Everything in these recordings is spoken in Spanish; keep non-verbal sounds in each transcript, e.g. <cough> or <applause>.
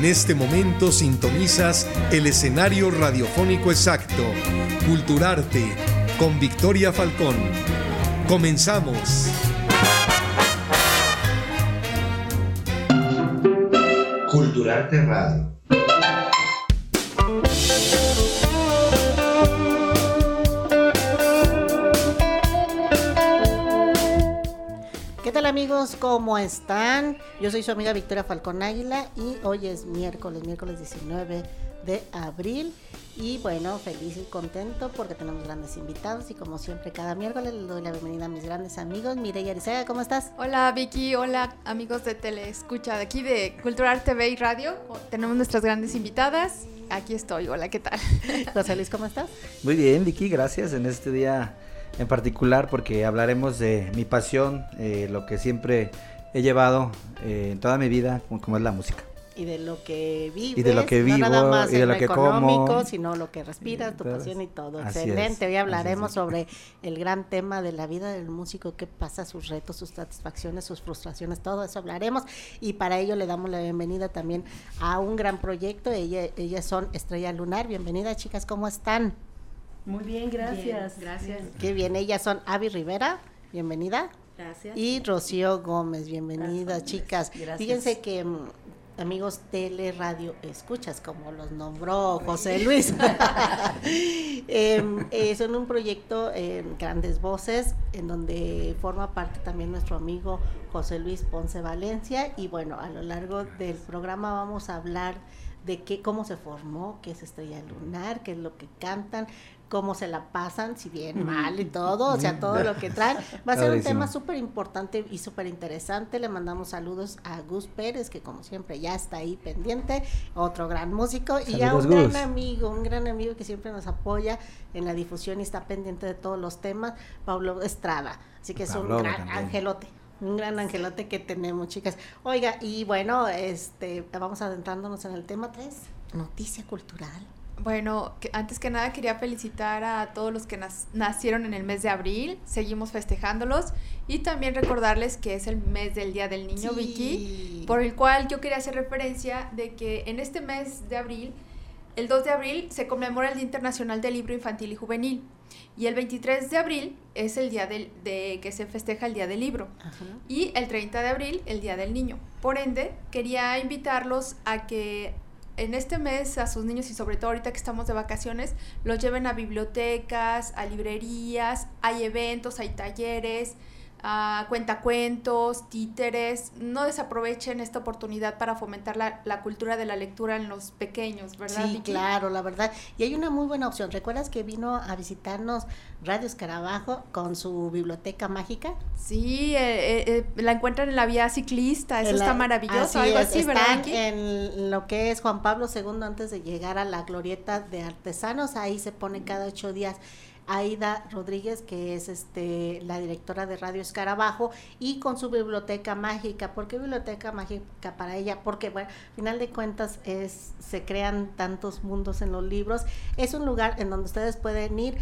En este momento sintonizas el escenario radiofónico exacto, Culturarte, con Victoria Falcón. Comenzamos. Culturarte Radio. ¿Qué tal amigos? ¿Cómo están? Yo soy su amiga Victoria Falcón Águila y hoy es miércoles, miércoles 19 de abril. Y bueno, feliz y contento porque tenemos grandes invitados y como siempre cada miércoles les doy la bienvenida a mis grandes amigos. Mireya Arizaga, ¿cómo estás? Hola Vicky, hola amigos de Teleescucha de aquí de Cultural TV y Radio. Tenemos nuestras grandes invitadas. Aquí estoy, hola, ¿qué tal? <laughs> José Luis, ¿cómo estás? Muy bien, Vicky, gracias en este día en particular porque hablaremos de mi pasión, eh, lo que siempre he llevado eh, en toda mi vida, como, como es la música. Y de lo que vives, Y de lo que no nada vivo, más y de en lo económico, como. sino lo que respiras, tu pasión y todo. Excelente. es, Hoy hablaremos sobre el gran tema de la vida del músico, qué pasa, sus retos, sus satisfacciones, sus frustraciones, todo eso hablaremos. Y para ello le damos la bienvenida también a un gran proyecto. Ella, ellas son Estrella Lunar. Bienvenida, chicas, ¿cómo están? Muy bien, gracias. gracias. Qué bien, ellas son Avi Rivera. Bienvenida. Gracias. Y Rocío Gómez, bienvenida, Gracias. chicas. Gracias. Fíjense que mm, amigos tele, radio, escuchas, como los nombró José Luis. <laughs> Em, eh, son un proyecto en Grandes Voces, en donde forma parte también nuestro amigo José Luis Ponce Valencia. Y bueno, a lo largo del programa vamos a hablar de qué, cómo se formó, qué es Estrella Lunar, qué es lo que cantan, cómo se la pasan, si bien mal y todo, o sea, todo lo que <laughs> traen. Va a ser un tema súper importante y súper interesante. Le mandamos saludos a Gus Pérez, que como siempre ya está ahí pendiente, otro gran músico, y a un gran amigo, un gran amigo que siempre nos apoya en la difusión y está pendiente de todos los temas, Pablo Estrada. Así que es un gran también. angelote. Un gran angelote que tenemos, chicas. Oiga, y bueno, este, vamos adentrándonos en el tema 3, noticia cultural. Bueno, que- antes que nada quería felicitar a todos los que nas- nacieron en el mes de abril. Seguimos festejándolos y también recordarles que es el mes del Día del Niño, Sí. Vicky, por el cual yo quería hacer referencia de que en este mes de abril, el 2 de abril, se conmemora el Día Internacional del Libro Infantil y Juvenil. Y el 23 de abril es el día del- de que se festeja el Día del Libro. Ajá. y el 30 de abril el Día del Niño. Por ende, quería invitarlos a que en este mes a sus niños y sobre todo ahorita que estamos de vacaciones, los lleven a bibliotecas, a librerías, hay eventos, hay talleres, a cuentacuentos, títeres. No desaprovechen esta oportunidad para fomentar la, la cultura de la lectura en los pequeños, ¿verdad? Sí, Vicky? claro, la verdad. Y hay una muy buena opción. ¿Recuerdas que vino a visitarnos Radio Escarabajo con su biblioteca mágica? Sí, eh, eh, eh, la encuentran en la vía ciclista, eso En la- está maravilloso, algo es, así, ¿verdad? están Vicky? en lo que es Juan Pablo II antes de llegar a la glorieta de artesanos, ahí se pone cada ocho días Aida Rodríguez, que es este la directora de Radio Escarabajo, y con su biblioteca mágica. ¿Por qué biblioteca mágica para ella? Porque, bueno, al final de cuentas es, se crean tantos mundos en los libros. Es un lugar en donde ustedes pueden ir,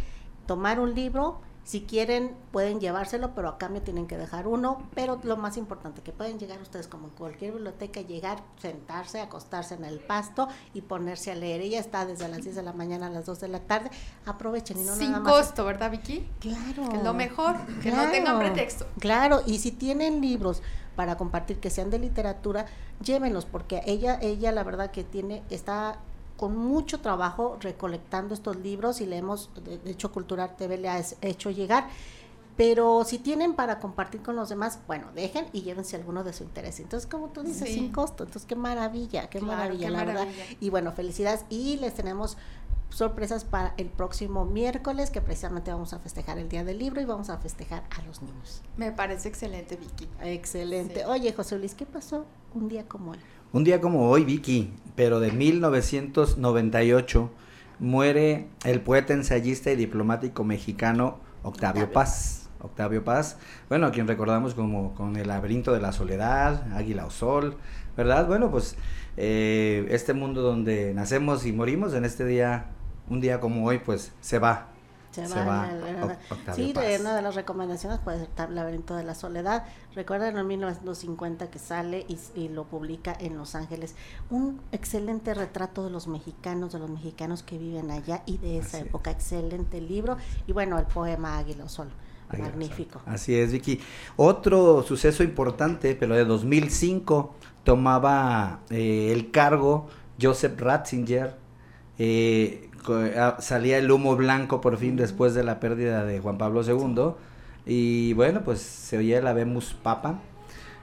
tomar un libro, si quieren pueden llevárselo, pero a cambio tienen que dejar uno. Pero lo más importante, que pueden llegar ustedes como en cualquier biblioteca, llegar, sentarse, acostarse en el pasto y ponerse a leer. Ella está desde las 10 de la mañana a las 2 de la tarde. Aprovechen y no Sin nada más. costo, ¿verdad, Vicky? Claro. Que es lo mejor, que no tengan pretexto. Claro, y si tienen libros para compartir que sean de literatura, llévenlos porque ella ella la verdad que tiene está con mucho trabajo recolectando estos libros y le hemos de, hecho Cultural TV le ha hecho llegar. Pero si tienen para compartir con los demás, bueno, dejen y llévense alguno de su interés. Entonces, como tú dices, Sí. sin costo. Entonces, qué maravilla, qué Claro, maravilla, qué la verdad. Y bueno, felicidades. Y les tenemos sorpresas para el próximo miércoles, que precisamente vamos a festejar el Día del Libro y vamos a festejar a los niños. Me parece excelente, Vicky. Excelente. Sí. Oye, José Luis, ¿qué pasó un día como hoy? Un día como hoy, Vicky, pero de 1998, muere el poeta, ensayista y diplomático mexicano Octavio. Paz. Octavio Paz, bueno, a quien recordamos como con El laberinto de la soledad, Águila o Sol, ¿verdad? Bueno, pues eh, este mundo donde nacemos y morimos, en este día, un día como hoy, pues se va. Se, Se va, sí, Paz. de una de las recomendaciones puede ser Laberinto de la Soledad. Recuerden en 1950 que sale y, lo publica en Los Ángeles. Un excelente retrato de los mexicanos, de los mexicanos que viven allá y de esa Así es. época. Excelente libro. Y bueno, el poema Águila Sol. Magnífico. Así es, Vicky. Otro suceso importante, pero de 2005, tomaba eh, el cargo Joseph Ratzinger. eh, salía el humo blanco por fin después de la pérdida de Juan Pablo II. Y bueno, pues se oía la Vemos Papa.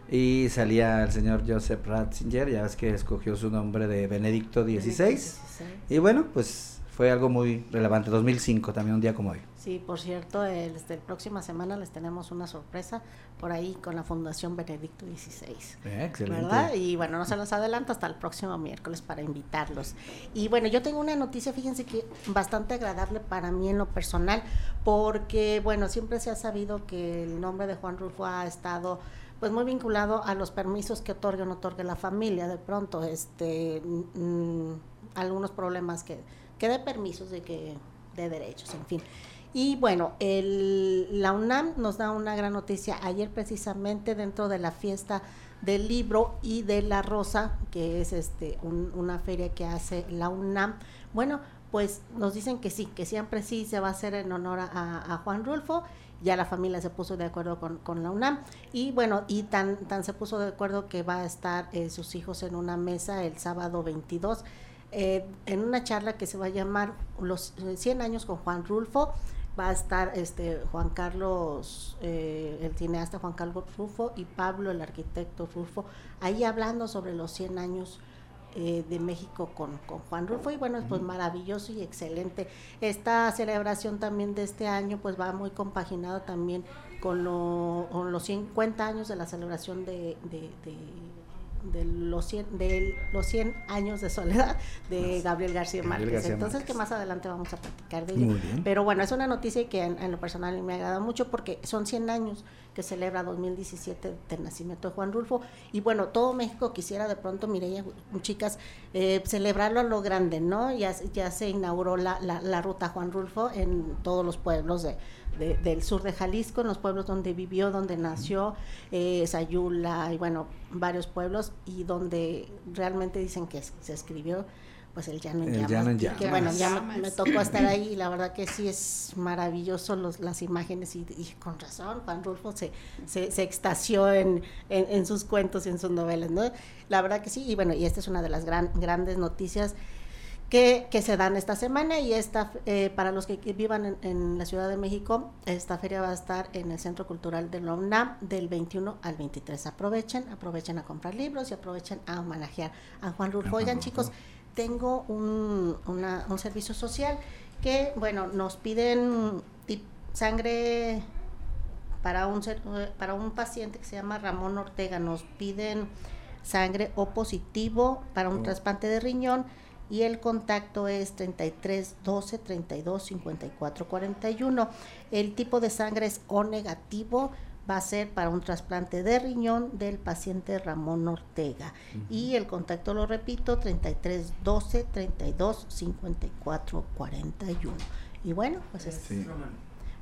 Y salía el señor Joseph Ratzinger, ya ves que escogió su nombre de Benedicto XVI. Y bueno, pues fue algo muy relevante. 2005, también un día como hoy. Sí, por cierto, el, este, próxima semana les tenemos una sorpresa por ahí con la Fundación Benedicto XVI. Eh, excelente. ¿verdad? Y bueno, no se los adelanto hasta el próximo miércoles para invitarlos. Y bueno, yo tengo una noticia, fíjense que bastante agradable para mí en lo personal, porque bueno, siempre se ha sabido que el nombre de Juan Rulfo ha estado pues muy vinculado a los permisos que otorga o no otorga la familia, de pronto, este, algunos problemas que, que de permisos, de que, de derechos, en fin. Y bueno, el, la UNAM nos da una gran noticia. Ayer precisamente dentro de la fiesta del libro y de la rosa, que es este un- una feria que hace la UNAM, bueno, pues nos dicen que sí, que siempre sí se va a hacer en honor a, Juan Rulfo. Ya la familia se puso de acuerdo con, con la UNAM y bueno, y tan, tan se puso de acuerdo que va a estar eh, sus hijos en una mesa el sábado 22 eh, en una charla que se va a llamar Los eh, 100 años con Juan Rulfo. Va a estar este Juan Carlos, eh, el cineasta Juan Carlos Rulfo y Pablo, el arquitecto Rulfo, ahí hablando sobre los 100 años eh, de México con, con Juan Rulfo y bueno, pues maravilloso y excelente. Esta celebración también de este año pues va muy compaginado también con, lo- con los 50 años de la celebración de, de- de- de los 100, de los 100 años de soledad de Gabriel García Márquez. García Entonces Márquez. que más adelante vamos a platicar de ello. Pero bueno, es una noticia que en, en lo personal me agrada mucho porque son 100 años que celebra 2017 del nacimiento de Juan Rulfo. Y bueno, todo México quisiera de pronto, Mireya, chicas, eh, celebrarlo a lo grande, ¿no? Ya, ya se inauguró la, la, ruta Juan Rulfo en todos los pueblos de- del sur de Jalisco, en los pueblos donde vivió, donde nació, eh, Sayula y bueno, varios pueblos, y donde realmente dicen que se escribió pues el llano en El llamas. llano en y que llamas. bueno, ya me, Llamas. me tocó estar ahí y la verdad que sí es maravilloso los, las imágenes y, y con razón Juan Rulfo se, se, se extasió en, en, en sus cuentos y en sus novelas, ¿no? La verdad que sí, y bueno, y esta es una de las gran, grandes noticias que, que se dan esta semana y esta eh, para los que, vivan en, en la Ciudad de México, esta feria va a estar en el Centro Cultural de la UNAM del 21 al 23. Aprovechen, aprovechen a comprar libros y aprovechen a homenajear a Juan Rulfo. Oigan chicos, tengo un, una- un servicio social que, bueno, nos piden tip- sangre para un, eh, para un paciente que se llama Ramón Ortega. Nos piden sangre O positivo para un Oh. trasplante de riñón y el contacto es 33 12 32 54 41. El tipo de sangre es O negativo, va a ser para un trasplante de riñón del paciente Ramón Ortega. Y el contacto, lo repito, 33 12 32 54 41. Y bueno, pues es Sí.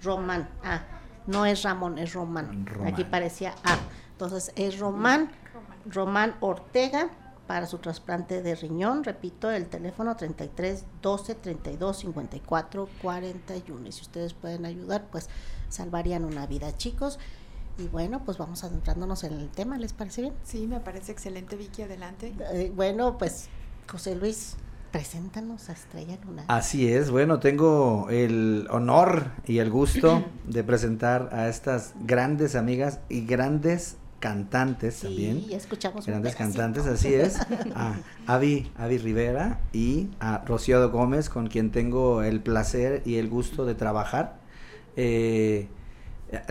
Román. Ah, no es Ramón, es Román. Román. Aquí parecía A. Entonces es Román, Román Ortega para su trasplante de riñón. Repito, el teléfono 33 12 32 54 41. Y si ustedes pueden ayudar, pues salvarían una vida, chicos. Y bueno, pues vamos adentrándonos en el tema, ¿les parece bien? Sí, me parece excelente, Vicky, adelante. Eh, bueno, pues José Luis, preséntanos a Estrella Lunar. Así es, bueno, tengo el honor y el gusto <clears throat> de presentar a estas grandes amigas y grandes cantantes sí, también. escuchamos Grandes cantantes, así es. <laughs> A Avi, Avi Rivera y a Rocío Gómez, con quien tengo el placer y el gusto de trabajar. Eh,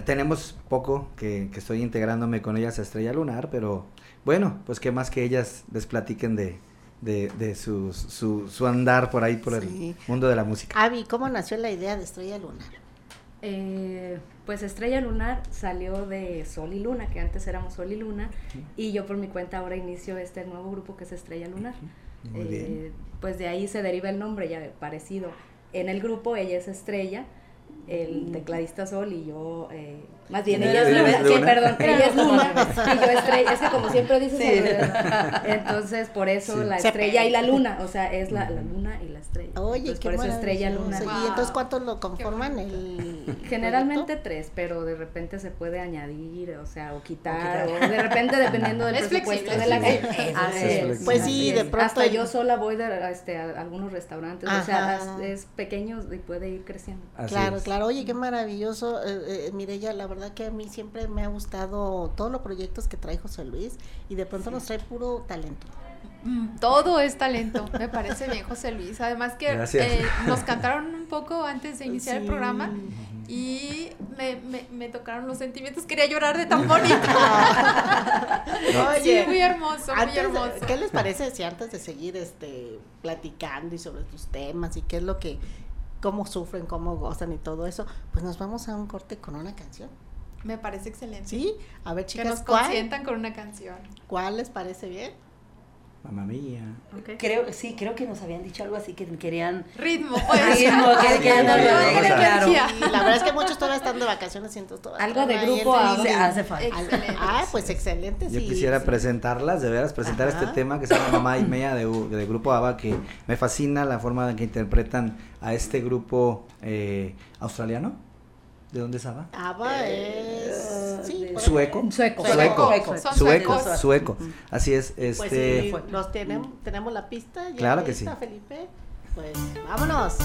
tenemos poco que, que estoy integrándome con ellas a Estrella Lunar, pero bueno, pues qué más que ellas les platiquen de, de, de sus- su, su andar por ahí, por Sí. el mundo de la música. Avi, ¿cómo nació la idea de Estrella Lunar? Eh, pues Estrella Lunar salió de Sol y Luna, que antes éramos Sol y Luna, y yo por mi cuenta ahora inicio este nuevo grupo que es Estrella Lunar. Muy Eh, bien. Pues de ahí se deriva el nombre ya parecido. En el grupo ella es Estrella el tecladista Sol y yo, eh, más bien, ¿Eres ella es Luna? Sí, perdón, ella es Luna. Y yo estrella, es que como siempre dices, entonces por eso Sí. la estrella y la luna, o sea, es la, la luna y la estrella. Oye, Entonces, qué por eso estrella luna. ¿Y Wow. entonces cuántos lo conforman? El Generalmente proyecto? tres, pero de repente se puede añadir, o sea, o quitar, o, de repente dependiendo del Es presupuesto flexible, de la Es es, flexible. Pues así sí, de pronto Hasta el- yo sola voy de, este, a algunos restaurantes, o sea, es, es pequeño y puede ir creciendo. Así Claro, es. claro. Oye, qué maravilloso. Eh, eh, Mireya, la verdad que a mí siempre me ha gustado todos los proyectos que trae José Luis y de pronto nos trae puro talento. Mm, Todo es talento, me parece bien, José Luis. Además que eh, nos cantaron un poco antes de iniciar el Sí. programa y me, me, me tocaron los sentimientos. Quería llorar de tan <laughs> bonito. <laughs> sí, muy hermoso, muy de- hermoso. ¿qué les parece si antes de seguir este platicando y sobre tus temas y qué es lo que, cómo sufren, cómo gozan y todo eso, pues nos vamos a un corte con una canción? Me parece excelente. ¿Sí? A ver, Que chicas, nos ¿cuál, consientan con una canción. ¿cuál les parece bien? Mamma mía. Creo, sí, creo que nos habían dicho algo así que querían Ritmo, <laughs> pues. ritmo, que querían sí, algo claro. la verdad es que muchos todavía están de vacaciones y entonces todas Algo de grupo hace falta. Ah, pues excelente, Yo sí, quisiera sí. presentarlas, de veras, presentar Ajá. este tema que se llama Mamá y Media de, U- de Grupo ABBA, que me fascina la forma en que interpretan a este grupo eh, australiano. ¿De dónde es ABBA? ABBA es... Sí, por- Sueco. Sueco. Sueco. Sueco. Sueco, sueco. Así es, Pues este... sí, los tenemos, tenemos la pista. ¿Ya Claro que lista, sí. Felipe? Pues vámonos.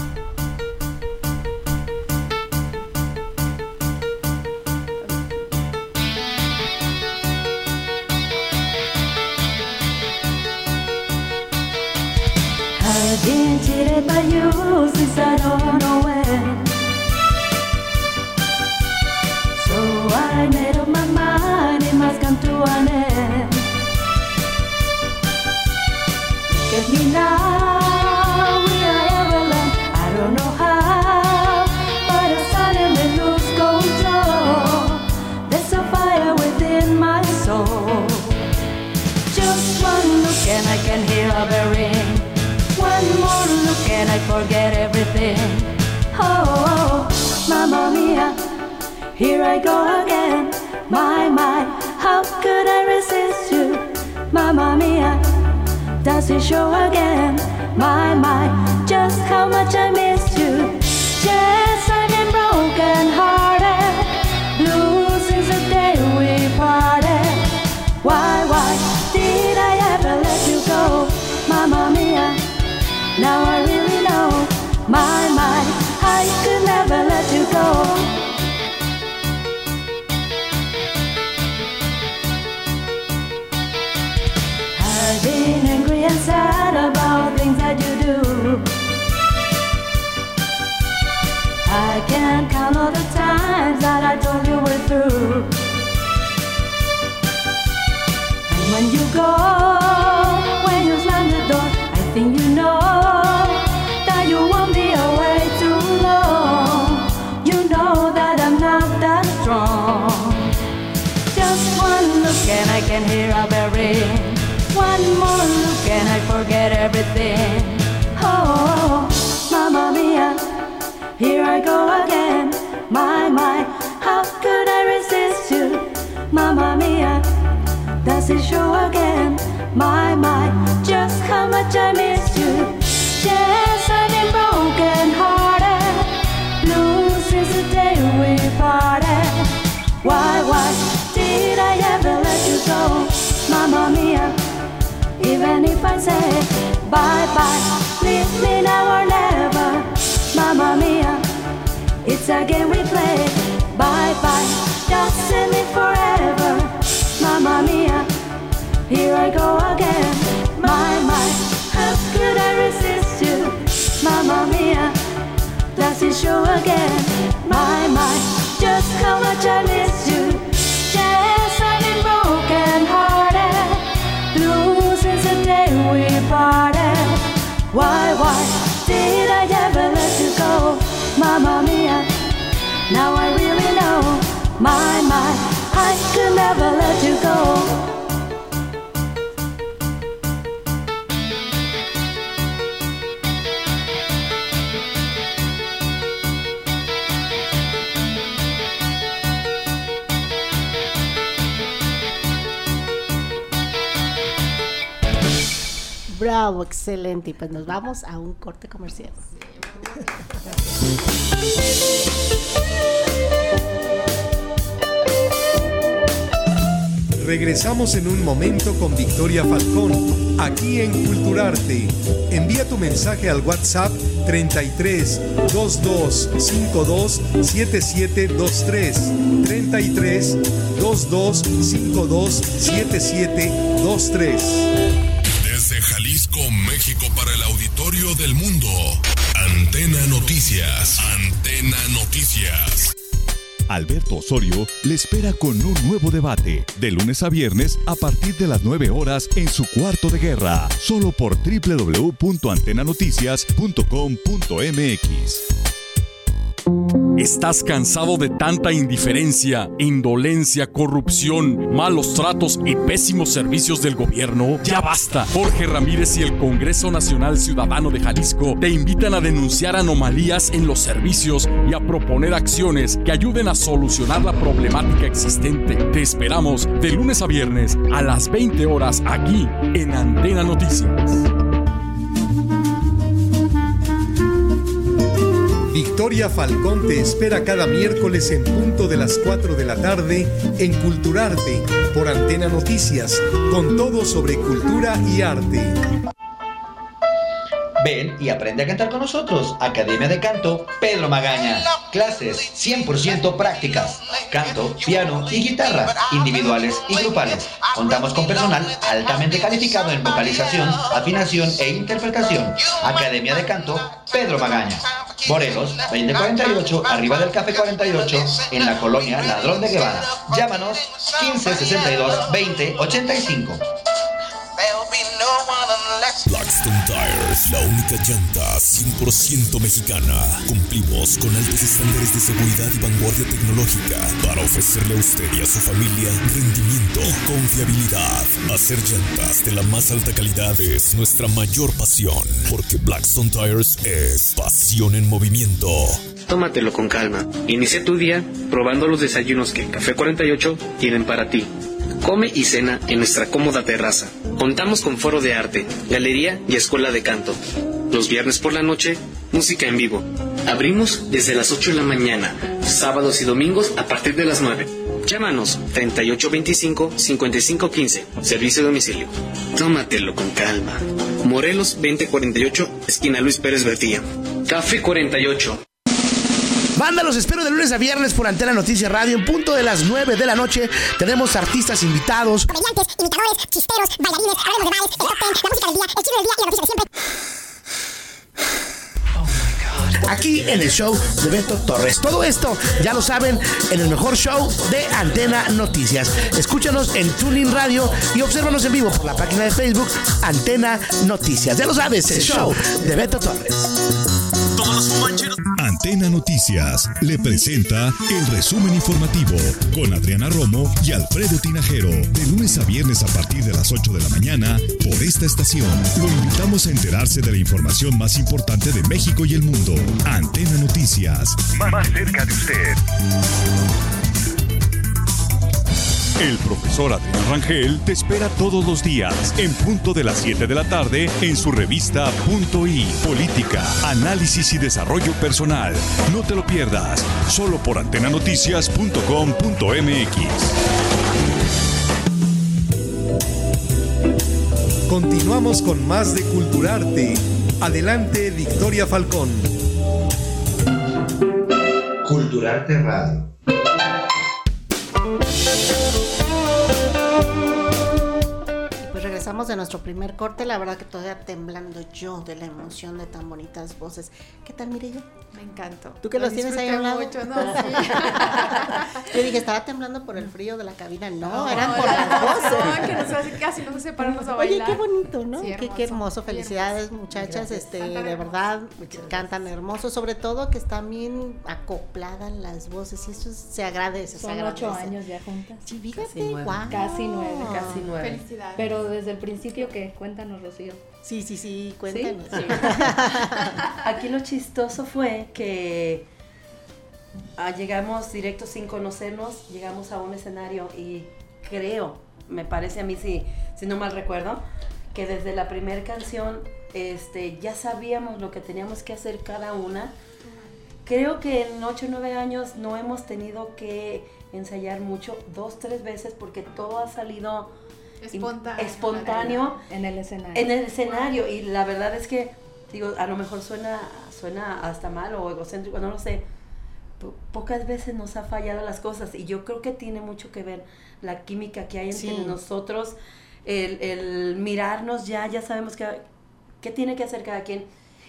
I've been cheated by you since I don't know when. Guaranero, mamá, ni más cantuane. Que here I go again. My, my, how could I resist you? Mamma mia, does it show again? My, my, just how much I missed you. Yes, I've been angry and sad about things that you do. I can't count all the times that I told you we're through. And when you go, when you slam the door, I think you know that you won't be away too long. You know that I'm not that strong. Just one look and I can hear a bell forget everything. Oh, mamma mia, here I go again. My, my, how could I resist you? Mamma mia, does it show again? My, my, just how much I missed you. Yes, I've been broken hearted, blue since the day we parted. Why, why did I ever let you go, Mamma Mia? Even if I say bye bye, leave me now or never, Mamma Mia. It's a game we play. Bye bye, just send me forever, Mamma Mia. Here I go again, my my. How could I resist you, Mamma Mia? It show again, my my? Just how much I miss you. Parted. Why, why did I ever let you go, Mamma Mia? Now I really know, my, my, I could never let you go. Bravo, excelente. Y pues nos vamos a un corte comercial. Regresamos en un momento con Victoria Falcón, aquí en Culturarte. Envía tu mensaje al WhatsApp 33 22 52 7723. 33 22 52 7723. Jalisco, México, para el auditorio del mundo. Antena Noticias. Antena Noticias. Alberto Osorio le espera con un nuevo debate, de lunes a viernes a partir de las 9 horas en su cuarto de guerra, solo por www.antenanoticias.com.mx. ¿Estás cansado de tanta indiferencia, indolencia, corrupción, malos tratos y pésimos servicios del gobierno? Ya basta. Jorge Ramírez y el Congreso Nacional Ciudadano de Jalisco te invitan a denunciar anomalías en los servicios y a proponer acciones que ayuden a solucionar la problemática existente. Te esperamos de lunes a viernes a las 20 horas aquí en Antena Noticias. Victoria Falcón te espera cada miércoles en punto de las 4 de la tarde en Culturarte por Antena Noticias, con todo sobre cultura y arte. Ven y aprende a cantar con nosotros. Academia de Canto Pedro Magaña. Clases 100% prácticas. Canto, piano y guitarra, individuales y grupales. Contamos con personal altamente calificado en vocalización, afinación e interpretación. Academia de Canto Pedro Magaña. Morelos, 2048, arriba del Café 48, en la colonia Ladrón de Guevara. Llámanos 1562 2085. La única llanta 100% mexicana. Cumplimos con altos estándares de seguridad y vanguardia tecnológica para ofrecerle a usted y a su familia rendimiento y confiabilidad. Hacer llantas de la más alta calidad es nuestra mayor pasión, porque Blackstone Tires es pasión en movimiento. Tómatelo con calma. Inicia tu día probando los desayunos que Café 48 tienen para ti. Come y cena en nuestra cómoda terraza. Contamos con foro de arte, galería y escuela de canto. Los viernes por la noche, música en vivo. Abrimos desde las 8 de la mañana, sábados y domingos a partir de las 9. Llámanos 3825-5515, servicio de domicilio. Tómatelo con calma. Morelos 2048, esquina Luis Pérez Bertilla. Café 48. Banda, los espero de lunes a viernes por Antena Noticias Radio. En punto de las 9 de la noche tenemos artistas invitados. Comediantes, imitadores, chisteros, bailarines, hablemos de bares, el top ten, la música del día, el chisme del día y la noticia de siempre. Aquí en el show de Beto Torres. Todo esto, ya lo saben, en el mejor show de Antena Noticias. Escúchanos en Tuning Radio y obsérvanos en vivo por la página de Facebook Antena Noticias. Ya lo sabes, el show de Beto Torres. Antena Noticias le presenta el resumen informativo con Adriana Romo y Alfredo Tinajero de lunes a viernes a partir de las 8 de la mañana por esta estación. Lo invitamos a enterarse de la información más importante de México y el mundo. Antena Noticias, más cerca de usted. El profesor Adrián Rangel te espera todos los días en punto de las 7 de la tarde en su revista Punto I, Política, Análisis y Desarrollo Personal. No te lo pierdas, solo por antenanoticias.com.mx. Continuamos con más de Culturarte. Adelante, Victoria Falcón. Culturarte Radio. thank you regresamos de nuestro primer corte. La verdad que todavía temblando yo de la emoción de tan bonitas voces. ¿Qué tal, Mireya? Me encantó. ¿Tú que Lo los tienes ahí disfruté mucho, no, sí. <laughs> Yo dije, estaba temblando por el frío de la cabina. No, No, eran por las la voces. emoción que nos hace casi nos hace pararnos a Oye, bailar. qué bonito, ¿no? Sí, qué, qué hermoso. Felicidades, muchachas. Gracias. Este, Cantan de hermoso. verdad, cantan hermoso. Sobre todo que están bien acopladas las voces. Y eso se agradece. se Son agradece. ocho años ya juntas. Sí, fíjate, Casi nueve. guau. Casi nueve. Casi nueve. Felicidades. Pero desde el principio que cuéntanos, Rocío. Sí, sí, sí, cuéntanos. Sí. <laughs> Aquí lo chistoso fue que ah, llegamos directo sin conocernos, llegamos a un escenario y creo, me parece a mí, si, si no mal recuerdo, que desde la primera canción este, ya sabíamos lo que teníamos que hacer cada una. Creo que en 8 o 9 años no hemos tenido que ensayar mucho, dos, tres veces, porque todo ha salido Espontáneo. espontáneo En el escenario. en el escenario. Y la verdad es que, digo, a lo mejor suena, suena hasta mal o egocéntrico, no lo sé. Po- pocas veces nos ha fallado las cosas y yo creo que tiene mucho que ver la química que hay entre Sí. nosotros, el, el mirarnos ya, ya sabemos que, qué tiene que hacer cada quien.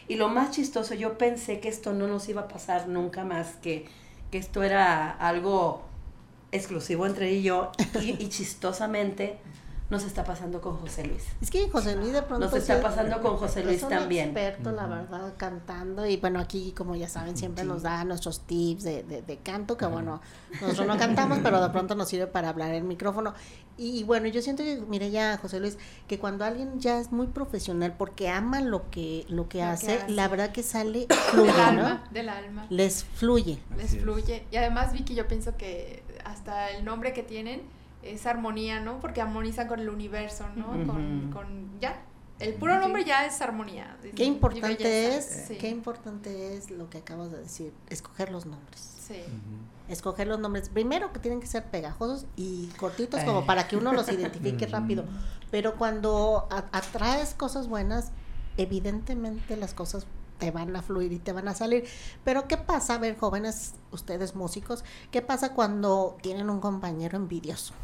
Y lo más chistoso, yo pensé que esto no nos iba a pasar nunca más, que, que esto era algo exclusivo entre ella y yo, y, y chistosamente nos está pasando con José Luis. Es que José Luis de pronto... Nos está pasando con José Luis es un también. experto, la verdad, cantando. Y bueno, aquí, como ya saben, siempre nos da nuestros tips de, de, de canto, que bueno, nosotros no cantamos, pero de pronto nos sirve para hablar en micrófono. Y, bueno, yo siento que, mire ya, José Luis, que cuando alguien ya es muy profesional porque ama lo que, lo que, Lo que hace, hace. la verdad que sale, <coughs> fluye, Del alma, ¿no? del alma. Les fluye. les fluye. Y además, Vicky, yo pienso que hasta el nombre que tienen es armonía, ¿no? Porque armonizan con el universo, ¿no? Con, con ya. El puro nombre ya es armonía. es- Qué importante belleza. es, Sí. qué importante es lo que acabas de decir, escoger los nombres. Sí. Escoger los nombres, primero que tienen que ser pegajosos y cortitos Eh. como para que uno los identifique <laughs> rápido. Pero cuando a- atraes cosas buenas, evidentemente las cosas te van a fluir y te van a salir. Pero ¿qué pasa, a ver, jóvenes, ustedes músicos, qué pasa cuando tienen un compañero envidioso?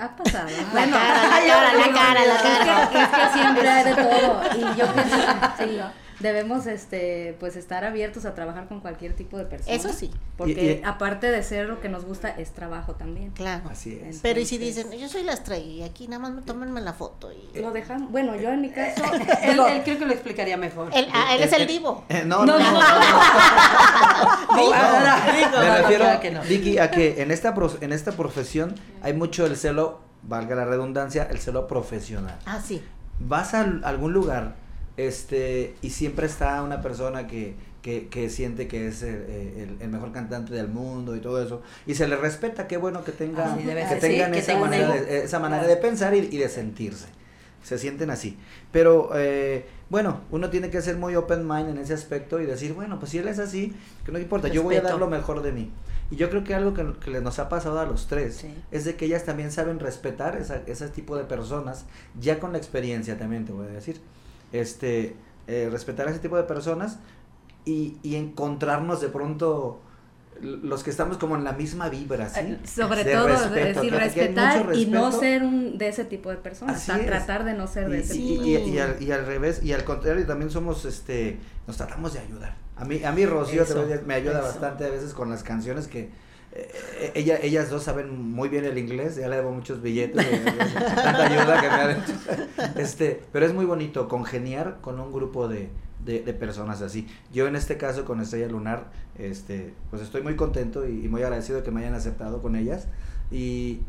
Ha pasado. La Bueno, cara, la cara, la cara, la cara. Es que, siempre hay de todo. Y yo pienso sí, debemos este, pues estar abiertos a trabajar con cualquier tipo de persona. Eso sí. Porque Y- y- aparte de ser lo que nos gusta, es trabajo también. Claro. Así es. Pero y si dicen, yo soy la estrella y aquí nada más me tómenme la foto y... Lo dejamos. Bueno, yo en mi caso. <laughs> Él, creo que lo explicaría mejor. Él, ah, él es el divo. <laughs> Eh, no, no, no, no, no. <laughs> Digo, No, Me refiero, claro que no. Vicky, a que en esta, en esta profesión hay mucho el celo, valga la redundancia, el celo profesional. Ah, sí. Vas a al- algún lugar este y siempre está una persona que, que, que siente que es el, el- el mejor cantante del mundo y todo eso y se le respeta qué bueno que tenga que ser, tengan sí, esa manera de, esa manera de pensar y, y de sentirse. Se sienten así. Pero eh, bueno uno tiene que ser muy open mind en ese aspecto y decir bueno pues si él es así que no importa yo voy a dar lo mejor de mí y yo creo que algo que, que nos ha pasado a los tres Sí. es de que ellas también saben respetar esa, ese tipo de personas, ya con la experiencia también te voy a decir, este, eh, respetar a ese tipo de personas y, y encontrarnos de pronto los que estamos como en la misma vibra, ¿sí? Eh, Sobre De todo, respeto, es decir, respetar y no ser un, de ese tipo de personas. Es. Tratar de no ser de ese y- tipo. y- y al, y al revés, y al contrario, también somos, este, nos tratamos de ayudar. A mí, a mí Rocío Eso, me ayuda eso. bastante a veces con las canciones que ella, ellas dos saben muy bien el inglés, ya le debo muchos billetes, de- de- de tanta ayuda que me han hecho. Este, pero es muy bonito congeniar con un grupo de, de, de personas así. Yo en este caso con Estrella Lunar, este, pues estoy muy contento y, y muy agradecido de que me hayan aceptado con ellas y,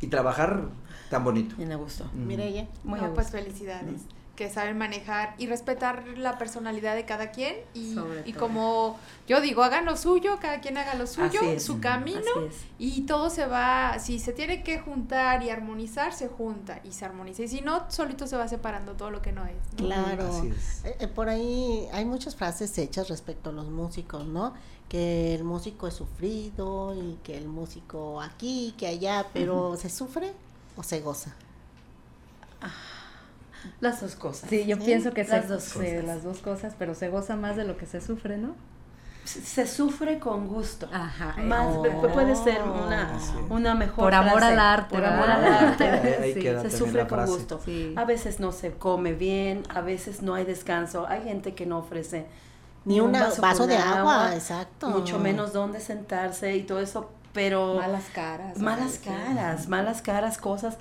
y trabajar tan bonito. Y me gustó. Ujú. Mireya. Muy no, pues gusto. felicidades. Que saben manejar y respetar la personalidad de cada quien y, y como yo digo, hagan lo suyo, cada quien haga lo suyo, es. su camino y todo se va, si se tiene que juntar y armonizar, se junta y se armoniza. Y si no, solito se va separando todo lo que no es. ¿no? Claro. Así es. Eh, eh, por ahí hay muchas frases hechas respecto a los músicos, ¿no? Que el músico es sufrido y que el músico aquí, que allá, pero ¿se sufre o se goza? Las dos cosas. Sí, yo Sí, pienso que las se- dos se- las dos cosas, pero se goza más de lo que se sufre, ¿no? Se se sufre con gusto. Ajá. Más, Oh. pu- puede ser una, Así es. una mejor Por amor frase. al arte, Por amor al arte. <laughs> Ahí- ahí Sí, queda se sufre con frase. gusto. Sí. A veces no se come bien, a veces no hay descanso. Hay gente que no ofrece Ni un vaso, de agua, exacto. mucho menos dónde sentarse y todo eso, pero Malas caras. malas sí. caras, malas caras, cosas,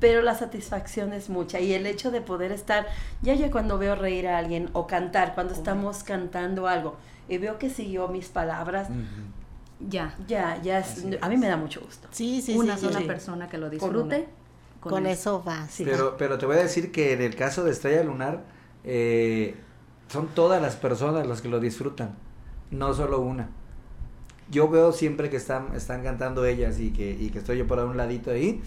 pero la satisfacción es mucha y el hecho de poder estar, ya ya cuando veo reír a alguien o cantar, cuando estamos cantando algo y veo que siguió mis palabras. Ya. ya, ya, es- a mí me da mucho gusto. Sí, sí, una sí. sola sí. persona que lo Con disfrute. Con, eso va. sí. Pero, pero te voy a decir que en el caso de Estrella Lunar, eh, son todas las personas las que lo disfrutan, no solo una. Yo veo siempre que están, están cantando ellas y que, y que estoy yo por un ladito ahí,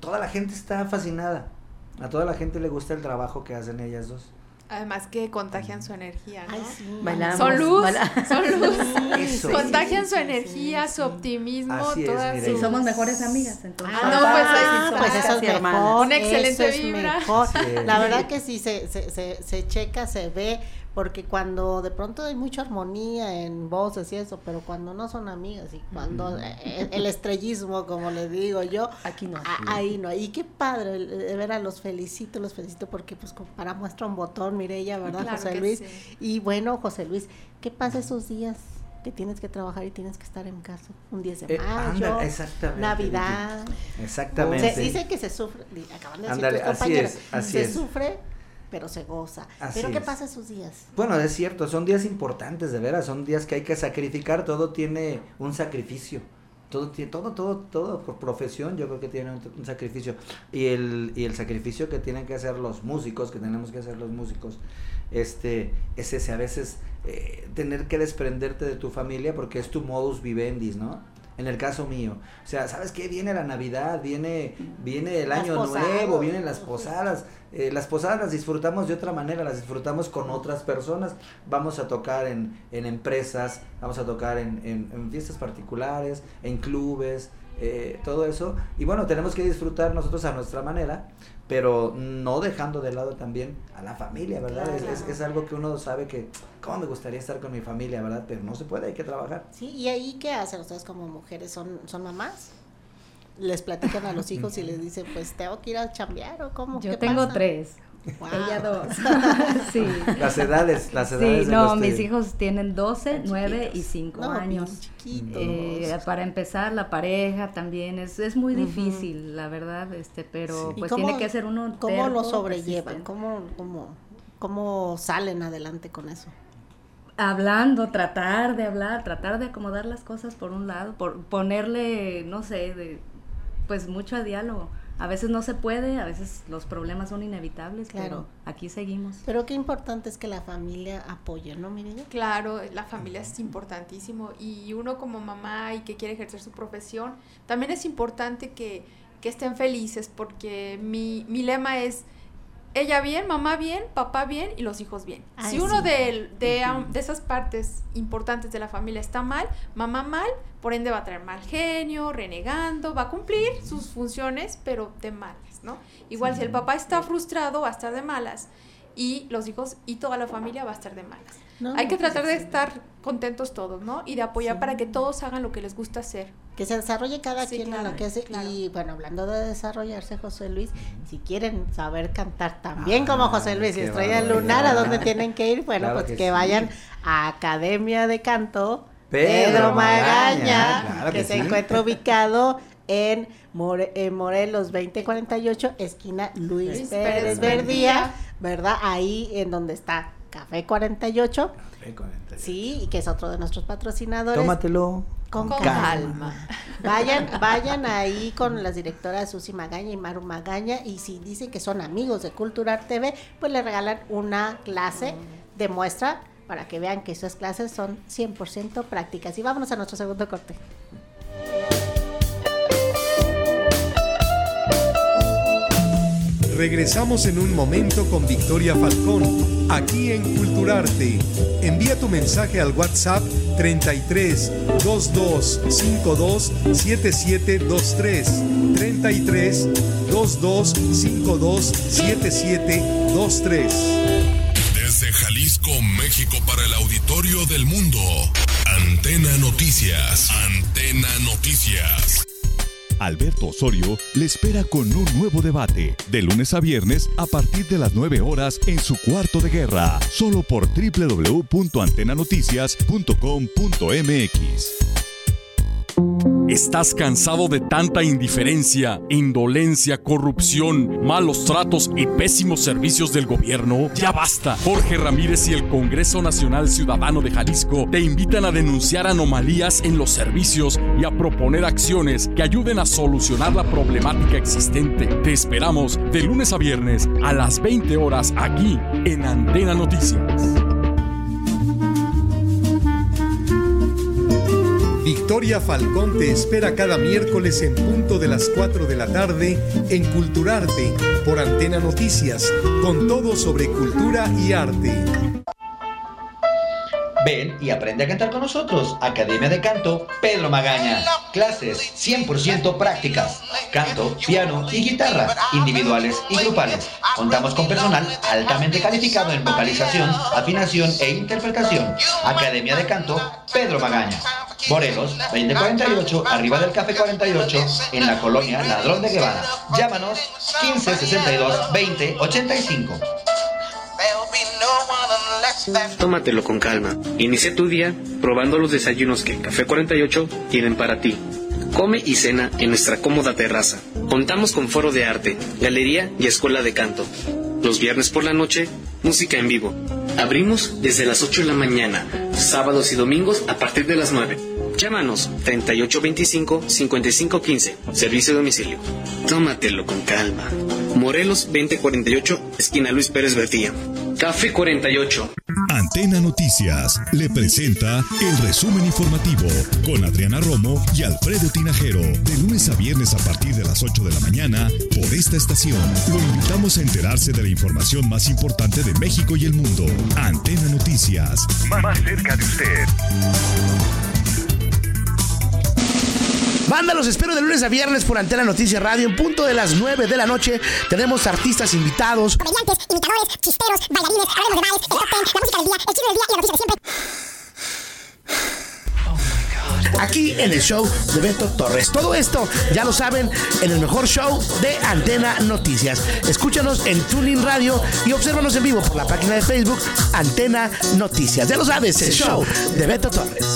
toda la gente está fascinada. A toda la gente le gusta el trabajo que hacen ellas dos. Además que contagian su energía, ¿no? Ay, sí. Bailamos, Son luz, baila- son luz. Eso. <laughs> Contagian Sí, su sí, energía, sí, su optimismo, Así todas sus- somos mejores amigas, entonces. Ah, no, pues, Ah, pues eso es hermanas. mejor. Una excelente eso es vibra. mejor. Sí. La verdad que sí se, se, se, se checa, se ve, porque cuando de pronto hay mucha armonía en voces y eso, pero cuando no son amigas y cuando eh, el estrellismo, como le digo yo, Aquí no. a- ahí no. Y qué padre, de veras los felicito, los felicito porque pues para muestra un botón, Mireya, ¿verdad, Claro José Luis? sí. Y bueno, José Luis, ¿qué pasa esos días? que tienes que trabajar y tienes que estar en casa un 10 de Eh, mayo, anda, exactamente, Navidad. Exactamente. Se dice que se sufre, acaban de decir Ándale, tus así compañeros, es, así se es. sufre, pero se goza. Así pero ¿qué es. pasa esos días? Bueno, es cierto, son días importantes, de veras, son días que hay que sacrificar, todo tiene un sacrificio. Todo, todo, todo, todo, por profesión yo creo que tiene un, un sacrificio. Y el, y el sacrificio que tienen que hacer los músicos, que tenemos que hacer los músicos, este, es ese, a veces eh, tener que desprenderte de tu familia porque es tu modus vivendi, ¿no? En el caso mío, o sea, ¿sabes qué? Viene la Navidad, viene, viene el Las año posadas. nuevo, vienen las posadas. Eh, las posadas las disfrutamos de otra manera, las disfrutamos con otras personas. Vamos a tocar en, en empresas, vamos a tocar en, en- en fiestas particulares, en clubes, eh, todo eso. Y bueno, tenemos que disfrutar nosotros a nuestra manera, pero no dejando de lado también a la familia, ¿verdad? Es- Es, Claro. es algo que uno sabe que, ¿cómo me gustaría estar con mi familia, ¿verdad? Pero no se puede, hay que trabajar. Sí, y ahí qué hacen ustedes como mujeres, son, son mamás. Les platican a los hijos y les <laughs> dicen, pues tengo que ir a chambear o cómo. Yo ¿Qué tengo pasa? tres. Wow. Ella dos. <laughs> sí. Las edades, las edades. Sí, no, los mis hijos tienen 12, Están 9 y chiquitos. 5 No, años. chiquitos. Eh, para empezar, la pareja también es, es muy difícil, la verdad, este, pero ¿Y pues cómo- tiene que ser uno ¿Cómo lo sobrellevan? ¿Cómo, cómo, ¿Cómo salen adelante con eso? Hablando, tratar de hablar, tratar de acomodar las cosas por un lado, por ponerle, no sé, de, pues mucho a diálogo. A veces no se puede, a veces los problemas son inevitables, Claro. pero aquí seguimos. Pero qué importante es que la familia apoye, ¿no, Mireya? Claro, la familia es importantísimo y uno como mamá y que quiere ejercer su profesión, también es importante que, que estén felices porque mi, mi lema es ella bien, mamá bien, papá bien y los hijos bien. Ay, si uno sí. de, de, de esas partes importantes de la familia está mal, mamá mal, por ende va a traer mal genio, renegando, va a cumplir sus funciones, pero de malas, ¿no? Igual si el papá está frustrado, va a estar de malas y los hijos y toda la familia va a estar de malas. No, Hay que tratar de estar contentos todos, ¿no? Y de apoyar Sí. para que todos hagan lo que les gusta hacer. Que se desarrolle cada Sí, quien en claro, lo que hace. claro. Y bueno, hablando de desarrollarse, José Luis, si quieren saber cantar también como Ah, José Luis y Estrella. Lunar, ¿a dónde tienen que ir? Bueno, Claro pues que que, sí. vayan a Academia de Canto Pedro Pedro Magaña, Magaña, claro que, que se sí. encuentra ubicado en, More- en Morelos 2048, esquina Luis, Luis Pérez, Pérez Verdía, Verdía. ¿Verdad? Ahí en donde está Café 48, Ve con el- sí, y que es otro de nuestros patrocinadores. Tómatelo. Con, Con calma. calma. Vayan, <laughs> vayan ahí con las directoras Susi Magaña y Maru Magaña y si dicen que son amigos de Cultural TV, pues le regalan una clase de muestra para que vean que esas clases son 100% prácticas. Y vámonos a nuestro segundo corte. Regresamos en un momento con Victoria Falcón, aquí en Culturarte. Envía tu mensaje al WhatsApp 33 22 52 7723. 33 22 52 7723. Desde Jalisco, México para el auditorio del mundo. Antena Noticias. Antena Noticias. Alberto Osorio le espera con un nuevo debate, de lunes a viernes a partir de las 9 horas en su cuarto de guerra, solo por www.antenanoticias.com.mx. ¿Estás cansado de tanta indiferencia, indolencia, corrupción, malos tratos y pésimos servicios del gobierno? Ya basta. Jorge Ramírez y el Congreso Nacional Ciudadano de Jalisco te invitan a denunciar anomalías en los servicios y a proponer acciones que ayuden a solucionar la problemática existente. Te esperamos de lunes a viernes a las 20 horas aquí en Antena Noticias. Victoria Falcón te espera cada miércoles en punto de las 4 de la tarde en Culturarte por Antena Noticias, con todo sobre cultura y arte. Ven y aprende a cantar con nosotros. Academia de Canto Pedro Magaña. Clases 100% prácticas. Canto, piano y guitarra, individuales y grupales. Contamos con personal altamente calificado en vocalización, afinación e interpretación. Academia de Canto Pedro Magaña. Morelos, 2048, arriba del Café 48, en la colonia Ladrón de Guevara. Llámanos 1562 2085. Tómatelo con calma. Inicia tu día probando los desayunos que Café 48 tienen para ti. Come y cena en nuestra cómoda terraza. Contamos con foro de arte, galería y escuela de canto. Los viernes por la noche, música en vivo. Abrimos desde las 8 de la mañana, sábados y domingos a partir de las 9. Llámanos 3825-5515, servicio de domicilio. Tómatelo con calma. Morelos 2048, esquina Luis Pérez Bertilla. Café 48. Antena Noticias le presenta el resumen informativo con Adriana Romo y Alfredo Tinajero de lunes a viernes a partir de las 8 de la mañana por esta estación. Lo invitamos a enterarse de la información más importante de México y el mundo. Antena Noticias, más cerca de usted. Banda, los espero de lunes a viernes por Antena Noticias Radio. En punto de las 9 de la noche tenemos artistas invitados. Comediantes, imitadores, chisteros, bailarines, hablemos de bares, el top ten, la música del día, el chisme del día y la noticia de siempre. Aquí en el show de Beto Torres. Todo esto, ya lo saben, en el mejor show de Antena Noticias. Escúchanos en Tuning Radio y obsérvanos en vivo por la página de Facebook Antena Noticias. Ya lo sabes, el show de Beto Torres.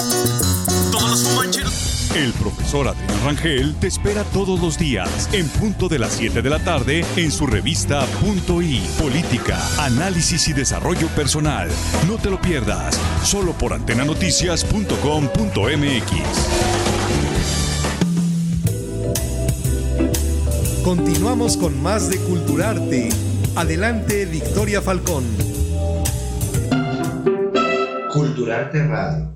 Todos los fumancheros. El profesor Adrián Rangel te espera todos los días en punto de las 7 de la tarde en su revista Punto I, Política, Análisis y Desarrollo Personal. No te lo pierdas, solo por antenanoticias.com.mx. Continuamos con más de Culturarte. Adelante, Victoria Falcón. Culturarte Radio.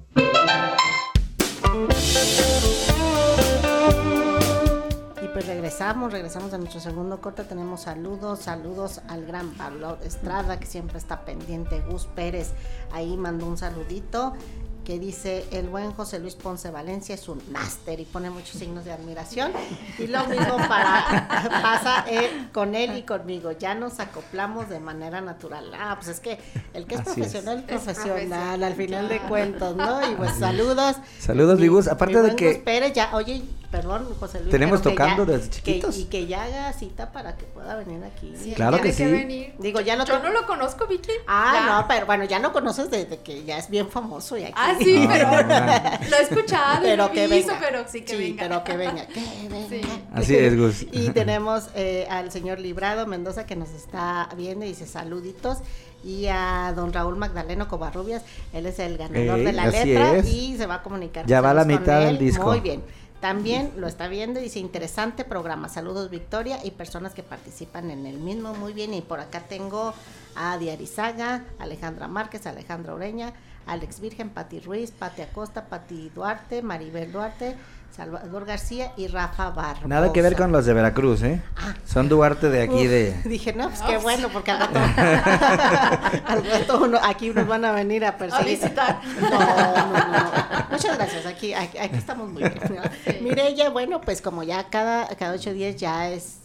Y pues regresamos, regresamos a nuestro segundo corte. Tenemos saludos, saludos al gran Pablo Estrada, que siempre está pendiente. Gus Pérez, ahí mandó un saludito que dice el buen José Luis Ponce Valencia es un máster y pone muchos signos de admiración. Y lo mismo para <laughs> pasa eh, con él y conmigo. Ya nos acoplamos de manera natural. Ah pues es que el que es Así es. profesional es, Es profesional al final de cuentos no y pues saludos. Saludos, mi Gus. Aparte mi de buen que- Pérez ya oye perdón José Luis Tenemos que tocando ya- desde que- chiquitos. y que ya haga cita para que pueda venir aquí Sí, Claro tiene que sí. venir. digo ya no Yo no lo conozco, Vicky. Ah, Ya. no, pero bueno, ya lo conoces desde que ya es bien famoso y aquí. Ah, sí, Ah, pero <laughs> lo he escuchado y pero lo que visto, venga. pero sí que venga. pero que venga, que <laughs> venga. Sí. Así es, Gus. Y <laughs> tenemos eh, al señor Librado Mendoza que nos está viendo y dice saluditos. Y a don Raúl Magdaleno Covarrubias, él es el ganador Ey, de la letra es. y se va a comunicar. Ya va la mitad del disco. Muy bien. También lo está viendo y dice interesante programa. Saludos Victoria y personas que participan en el mismo. Muy bien. Y por acá tengo a Diarizaga, Alejandra Márquez, Alejandra Oreña, Alex Virgen, Pati Ruiz, Pati Acosta, Pati Duarte, Maribel Duarte, Salvador García y Rafa Barbosa. Nada que ver con los de Veracruz, ¿eh? Son Duarte de aquí Uf, de... Dije, no, pues qué bueno, porque al rato, <laughs> <laughs> al rato uno- aquí nos van a venir a perseguir. visitar. No, no, no. Muchas gracias, aquí, aquí, aquí estamos muy bien. ¿no? <laughs> Mireya, bueno, pues como ya cada, cada ocho días ya es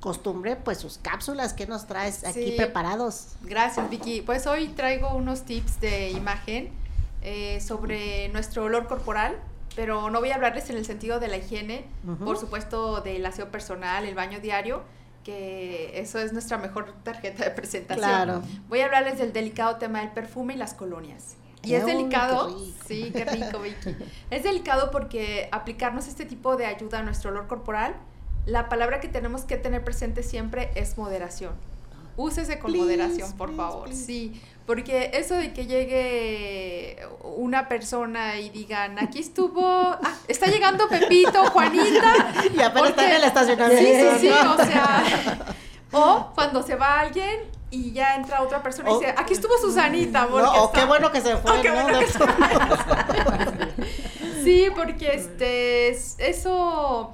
costumbre, pues sus cápsulas que nos traes aquí Sí. preparados. Gracias, Vicky. Pues hoy traigo unos tips de imagen eh, sobre nuestro olor corporal, pero no voy a hablarles en el sentido de la higiene, por supuesto del aseo personal, el baño diario, que eso es nuestra mejor tarjeta de presentación. Claro. Voy a hablarles del delicado tema del perfume y las colonias. Y es delicado, sí, qué rico, Vicky. Es delicado porque aplicarnos este tipo de ayuda a nuestro olor corporal, la palabra que tenemos que tener presente siempre es moderación. Úsese con Please, moderación, por please, favor. please. Sí, porque eso de que llegue una persona y digan, aquí estuvo, ah, está llegando Pepito, Juanita. <laughs> Y apenas está en el Sí, sí, sí, ¿no? o sea, o cuando se va alguien y ya entra otra persona y O- dice, aquí estuvo Susanita. porque No, o está- qué bueno que se <laughs> fue, Oh, qué ¿no? bueno que se <laughs> Sí, porque este es- eso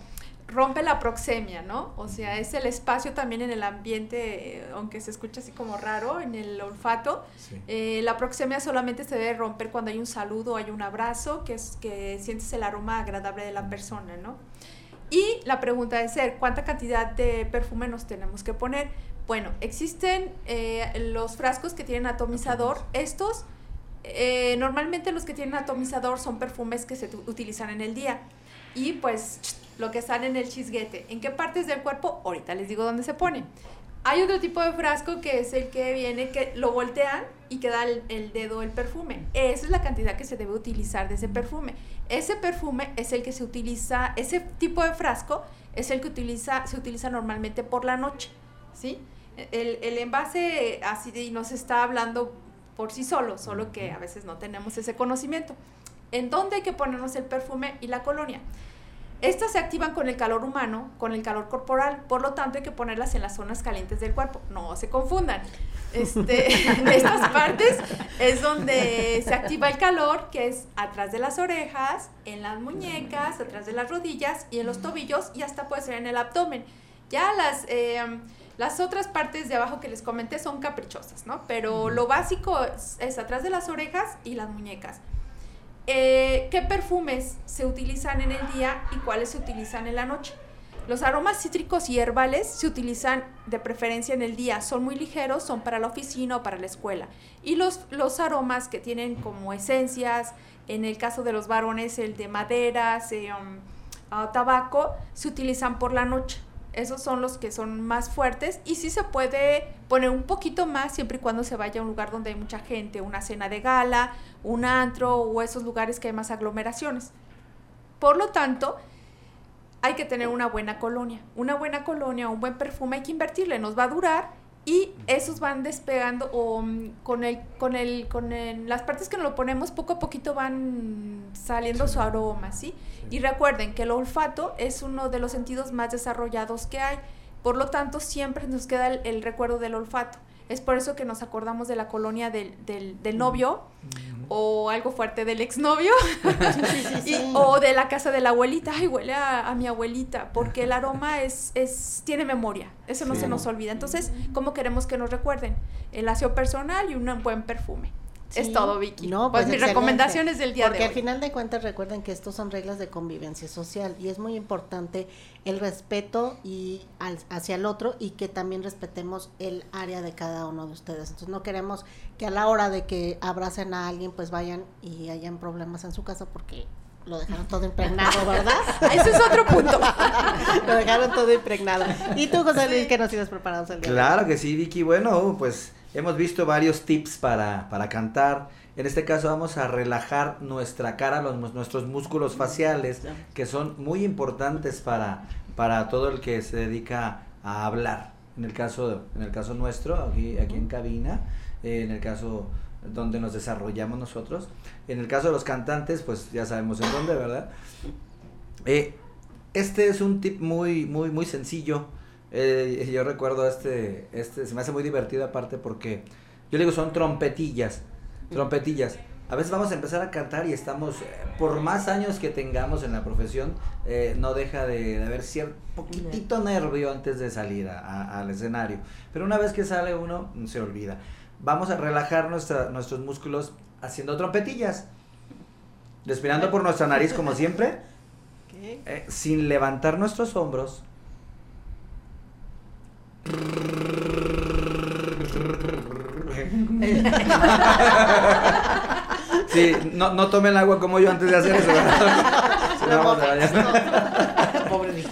rompe la proxemia, ¿no? O sea, es el espacio también en el ambiente, aunque se escucha así como raro, en el olfato. Eh, la proxemia solamente se debe romper cuando hay un saludo, hay un abrazo, que es que sientes el aroma agradable de la persona, ¿no? Y la pregunta de ser, ¿cuánta cantidad de perfume nos tenemos que poner? Bueno, existen eh, los frascos que tienen atomizador. Estos, eh, normalmente los que tienen atomizador son perfumes que se utilizan en el día. Y pues lo que sale en el chisguete. ¿En qué partes del cuerpo? Ahorita les digo dónde se pone. Hay otro tipo de frasco que es el que viene, que lo voltean y queda el, el dedo el perfume. Esa es la cantidad que se debe utilizar de ese perfume. Ese perfume es el que se utiliza, ese tipo de frasco es el que utiliza, se utiliza normalmente por la noche, ¿sí? El, el envase así nos está hablando por sí solo, solo que a veces no tenemos ese conocimiento. ¿En dónde hay que ponernos el perfume y la colonia? Estas se activan con el calor humano, con el calor corporal, por lo tanto hay que ponerlas en las zonas calientes del cuerpo. No se confundan. Este, <laughs> en estas partes es donde se activa el calor, que es atrás de las orejas, en las muñecas, atrás de las rodillas y en los tobillos y hasta puede ser en el abdomen. Ya las, eh, las otras partes de abajo que les comenté son caprichosas, ¿no? Pero lo básico es, es atrás de las orejas y las muñecas. Eh, ¿Qué perfumes se utilizan en el día y cuáles se utilizan en la noche? Los aromas cítricos y herbales se utilizan de preferencia en el día, son muy ligeros, son para la oficina o para la escuela. Y los, los aromas que tienen como esencias, en el caso de los varones, el de maderas, eh, um, ah, tabaco, se utilizan por la noche. Esos son los que son más fuertes y sí se puede poner un poquito más siempre y cuando se vaya a un lugar donde hay mucha gente, una cena de gala, un antro o esos lugares que hay más aglomeraciones. Por lo tanto, hay que tener una buena colonia. Una buena colonia, un buen perfume hay que invertirle, nos va a durar y esos van despegando o mm, con el con el con el- las partes que nos lo ponemos poco a poquito van saliendo su aroma, ¿sí? Y recuerden que el olfato es uno de los sentidos más desarrollados que hay. Por lo tanto, siempre nos queda el, el recuerdo del olfato. Es por eso que nos acordamos de la colonia del, del, del novio o algo fuerte del exnovio <laughs> <laughs> y- o de la casa de la abuelita. Ay, huele a, a mi abuelita, porque el aroma es, es tiene memoria. Eso no Sí. se nos olvida. Entonces, ¿cómo queremos que nos recuerden? El aseo personal y un buen perfume. Es todo, Vicky. No, pues, pues mis excelente. recomendaciones del día Porque de al hoy. final de cuentas recuerden que estos son reglas de convivencia social y es muy importante el respeto y al- hacia el otro y que también respetemos el área de cada uno de ustedes. Entonces no queremos que a la hora de que abracen a alguien pues vayan y hayan problemas en su casa porque lo dejaron todo impregnado, <laughs> ¿verdad? Ese es otro punto. <laughs> lo dejaron todo impregnado. ¿Y tú, José Luis, qué nos tienes preparados el día de hoy? Claro que sí, Vicky. Bueno, pues hemos visto varios tips para, para cantar. En este caso vamos a relajar nuestra cara, los, nuestros músculos faciales, que son muy importantes para, para todo el que se dedica a hablar. En el caso, en el caso nuestro, aquí, aquí en cabina, eh, en el caso donde nos desarrollamos nosotros. En el caso de los cantantes, pues ya sabemos en dónde, ¿verdad? Eh, este es un tip muy, muy, muy sencillo. Eh, yo recuerdo este, este, se me hace muy divertido aparte porque yo le digo son trompetillas, trompetillas. A veces vamos a empezar a cantar y estamos, eh, por más años que tengamos en la profesión, eh, no deja de, de haber cierto poquitito nervio antes de salir a- a- al escenario. Pero una vez que sale uno, se olvida. Vamos a relajar nuestra- nuestros músculos haciendo trompetillas. Respirando por nuestra nariz como siempre, eh, sin levantar nuestros hombros. Sí, no, no tomen agua como yo antes de hacer eso. <laughs>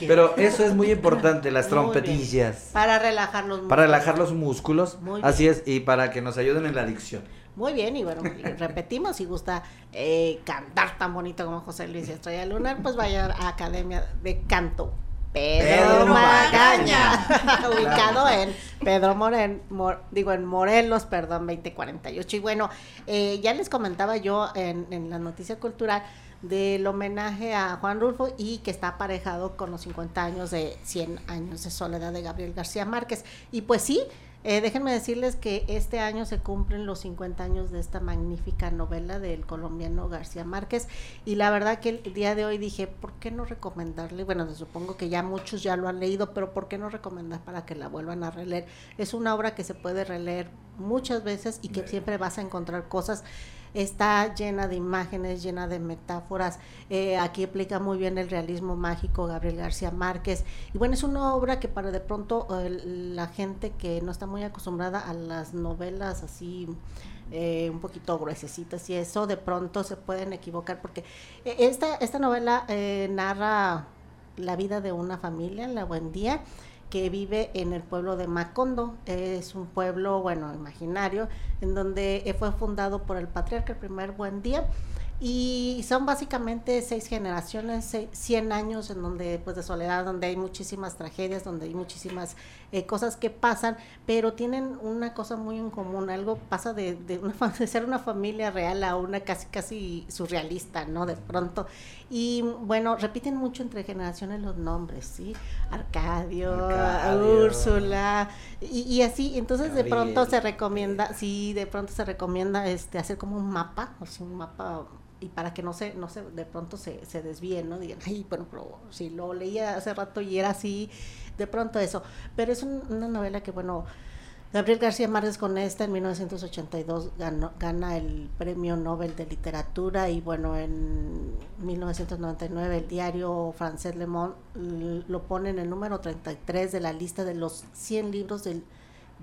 Pero eso es muy importante, las trompetillas. Para relajar los Para relajar los músculos, así es, y para que nos ayuden en la adicción. Muy bien, y bueno, repetimos, si gusta eh, cantar tan bonito como José Luis Estrella Lunar, pues vaya a Academia de Canto. Pedro, Pedro Magaña, Magaña. <laughs> ubicado en Pedro Moren, Mor- digo en Morelos, perdón, 2048. Y bueno, eh, ya les comentaba yo en, en la noticia cultural del homenaje a Juan Rulfo y que está aparejado con los 50 años de 100 años de soledad de Gabriel García Márquez. Y pues sí, Eh, déjenme decirles que este año se cumplen los 50 años de esta magnífica novela del colombiano García Márquez y la verdad que el día de hoy dije, ¿por qué no recomendarle? Bueno, supongo que ya muchos ya lo han leído, pero ¿por qué no recomendar para que la vuelvan a releer? Es una obra que se puede releer muchas veces y que siempre vas a encontrar cosas está llena de imágenes, llena de metáforas. Eh, aquí explica muy bien el realismo mágico Gabriel García Márquez. Y bueno, es una obra que para de pronto la gente que no está muy acostumbrada a las novelas así eh, un poquito gruesecitas y eso de pronto se pueden equivocar porque eh, esta, esta novela eh, narra la vida de una familia la Buendía que vive en el pueblo de Macondo. Es un pueblo, bueno, imaginario, en donde fue fundado por el patriarca el primer buen día. Y son básicamente seis generaciones, seis- 100 años en donde, pues de soledad, donde hay muchísimas tragedias, donde hay muchísimas eh, cosas que pasan, pero tienen una cosa muy en común, algo pasa de, de, una, <laughs> de ser una familia real a una casi, casi surrealista, ¿no? De pronto. Y bueno, repiten mucho entre generaciones los nombres, ¿sí? Arcadio, Arcadio. Úrsula, y, y así, entonces de pronto se recomienda, sí, de pronto se recomienda este hacer como un mapa, o sea, un mapa y para que no se, no se, de pronto se, se desvíen, ¿no? Digan, ay, bueno, pero si lo leía hace rato y era así, de pronto eso. Pero es un- una novela que, bueno, Gabriel García Márquez con esta en 1982 ganó, gana el Premio Nobel de Literatura y bueno, en 1999 el diario francés Le Monde lo pone en el número 33 de la lista de los 100 libros del,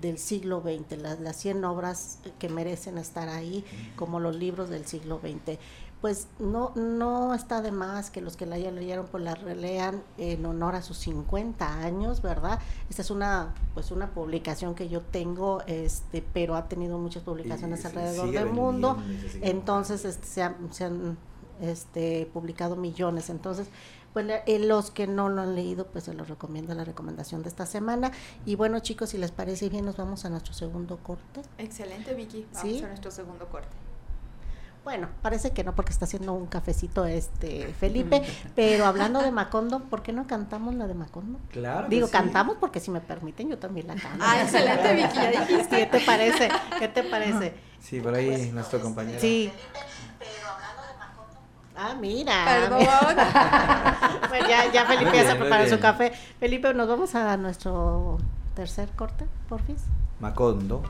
del siglo XX, las, las 100 obras que merecen estar ahí como los libros del siglo XX. Pues no, no está de más que los que la ya leyeron pues la relean en honor a sus 50 años, ¿verdad? Esta es una pues una publicación que yo tengo, este, pero ha tenido muchas publicaciones Y alrededor del mundo. Entonces este, se han, se han, este, publicado millones. Entonces, pues la- eh, los que no lo han leído, pues se los recomiendo la recomendación de esta semana. Y bueno, chicos, si les parece bien, nos vamos a nuestro segundo corte. Excelente, Vicky. Vamos Sí. a nuestro segundo corte. Bueno, parece que no, porque está haciendo un cafecito este Felipe, pero hablando de <laughs> Macondo, ¿por qué no cantamos la de Macondo? Claro. Digo, sí. cantamos porque si me permiten, yo también la canto. Ah, excelente, Vicky, ya dijiste. ¿Qué te parece? ¿Qué te parece? Sí, por ahí nuestro compañero. Sí. Ah, mira. Perdón. <laughs> Bueno, ya, ya Felipe ya se muy prepara su café. Felipe, nos vamos a nuestro tercer corte, porfis. Macondo.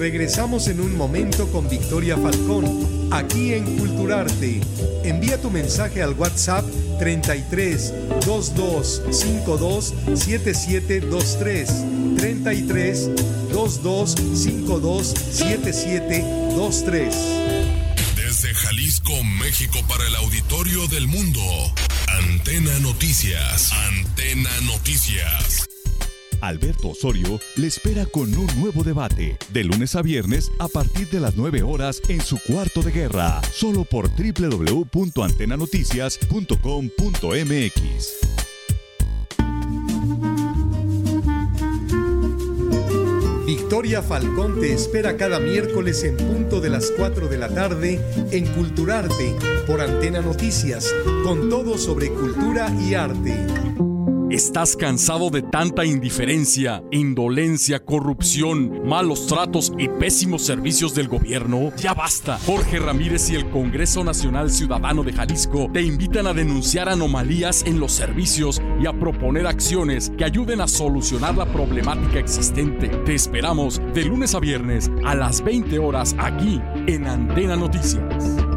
Regresamos en un momento con Victoria Falcón, aquí en Culturarte. Envía tu mensaje al WhatsApp 33 22 52 7723. 33 22 52 7723. Desde Jalisco, México, para el auditorio del mundo. Antena Noticias. Antena Noticias. Alberto Osorio le espera con un nuevo debate, de lunes a viernes a partir de las 9 horas en su cuarto de guerra, solo por www.antenanoticias.com.mx. Victoria Falcón te espera cada miércoles en punto de las 4 de la tarde en Culturarte por Antena Noticias, con todo sobre cultura y arte. ¿Estás cansado de tanta indiferencia, indolencia, corrupción, malos tratos y pésimos servicios del gobierno? Ya basta. Jorge Ramírez y el Congreso Nacional Ciudadano de Jalisco te invitan a denunciar anomalías en los servicios y a proponer acciones que ayuden a solucionar la problemática existente. Te esperamos de lunes a viernes a las 20 horas aquí en Antena Noticias.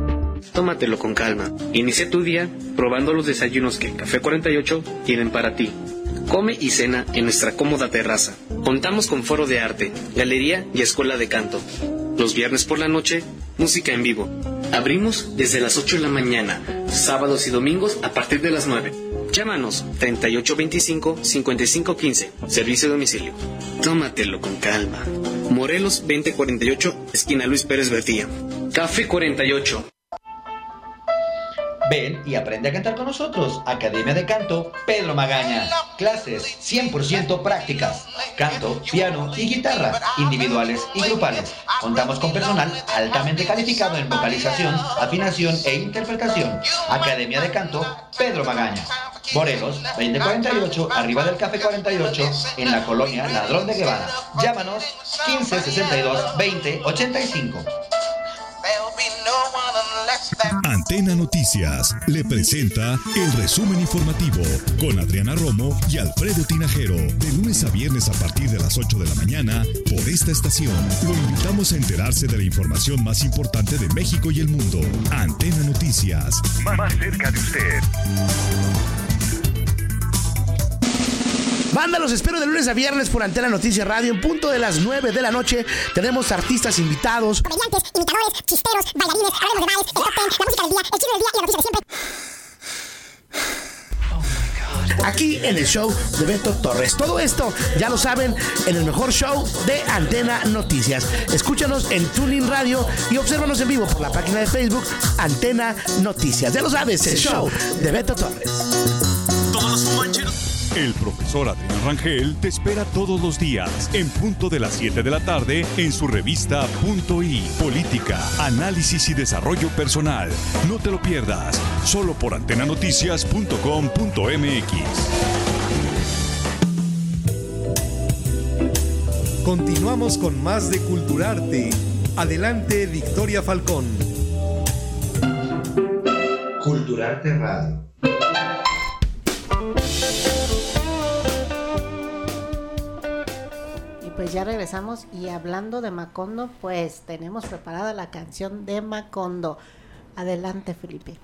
Tómatelo con calma. Inicia tu día probando los desayunos que Café 48 tienen para ti. Come y cena en nuestra cómoda terraza. Contamos con foro de arte, galería y escuela de canto. Los viernes por la noche, música en vivo. Abrimos desde las 8 de la mañana, sábados y domingos a partir de las 9. Llámanos 3825-5515, servicio de domicilio. Tómatelo con calma. Morelos 2048, esquina Luis Pérez Bertilla. Café 48. Ven y aprende a cantar con nosotros. Academia de Canto Pedro Magaña. Clases 100% prácticas. Canto, piano y guitarra, individuales y grupales. Contamos con personal altamente calificado en vocalización, afinación e interpretación. Academia de Canto Pedro Magaña. Morelos, 2048, arriba del Café 48, en la colonia Ladrón de Guevara. Llámanos 1562 2085. Antena Noticias le presenta el resumen informativo con Adriana Romo y Alfredo Tinajero. De lunes a viernes a partir de las 8 de la mañana por esta estación. Lo invitamos a enterarse de la información más importante de México y el mundo. Antena Noticias, más cerca de usted. Banda, los espero de lunes a viernes por Antena Noticias Radio. En punto de las 9 de la noche tenemos artistas invitados. Comediantes, imitadores, chisteros, bailarines, hablemos de bares, el top ten, la música del día, el chisme del día y la noticia de siempre. Aquí en el show de Beto Torres. Todo esto, ya lo saben, en el mejor show de Antena Noticias. Escúchanos en Tuning Radio y obsérvanos en vivo por la página de Facebook Antena Noticias. Ya lo sabes, el show de Beto Torres. El profesor Adrián Rangel te espera todos los días en punto de las 7 de la tarde en su revista Punto I, Política, Análisis y Desarrollo Personal. No te lo pierdas, solo por antenanoticias.com.mx. Continuamos con más de Culturarte. Adelante, Victoria Falcón. Culturarte Radio. Pues ya regresamos y hablando de Macondo, pues tenemos preparada la canción de Macondo. Adelante, Felipe.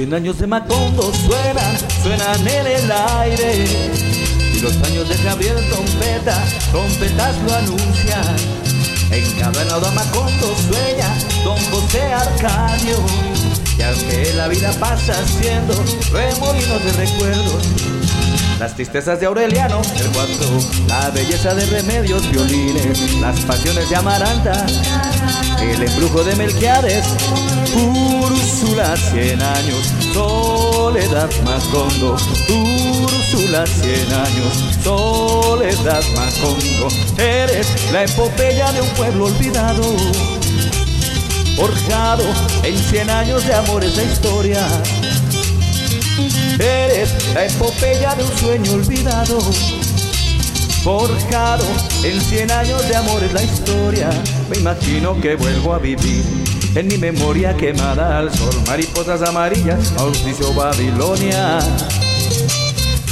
100 años de Macondo suenan, suenan en el aire. Y los años de Gabriel Trompeta, trompetas lo anuncian. Encadenado a Macondo sueña Don José Arcadio. Y aunque la vida pasa siendo remolinos de recuerdos, las tristezas de Aureliano, el cuatro, la belleza de remedios, violines, las pasiones de Amaranta, el embrujo de Melquiades, Úrsula, cien años, soledad Macondo, Úrsula, cien años, soledad Macondo, eres la epopeya de un pueblo olvidado, forjado en cien años de amor esa historia. Eres la epopeya de un sueño olvidado, forjado en cien años de amor es la historia. Me imagino que vuelvo a vivir en mi memoria quemada al sol. Mariposas amarillas, auspicio Babilonia.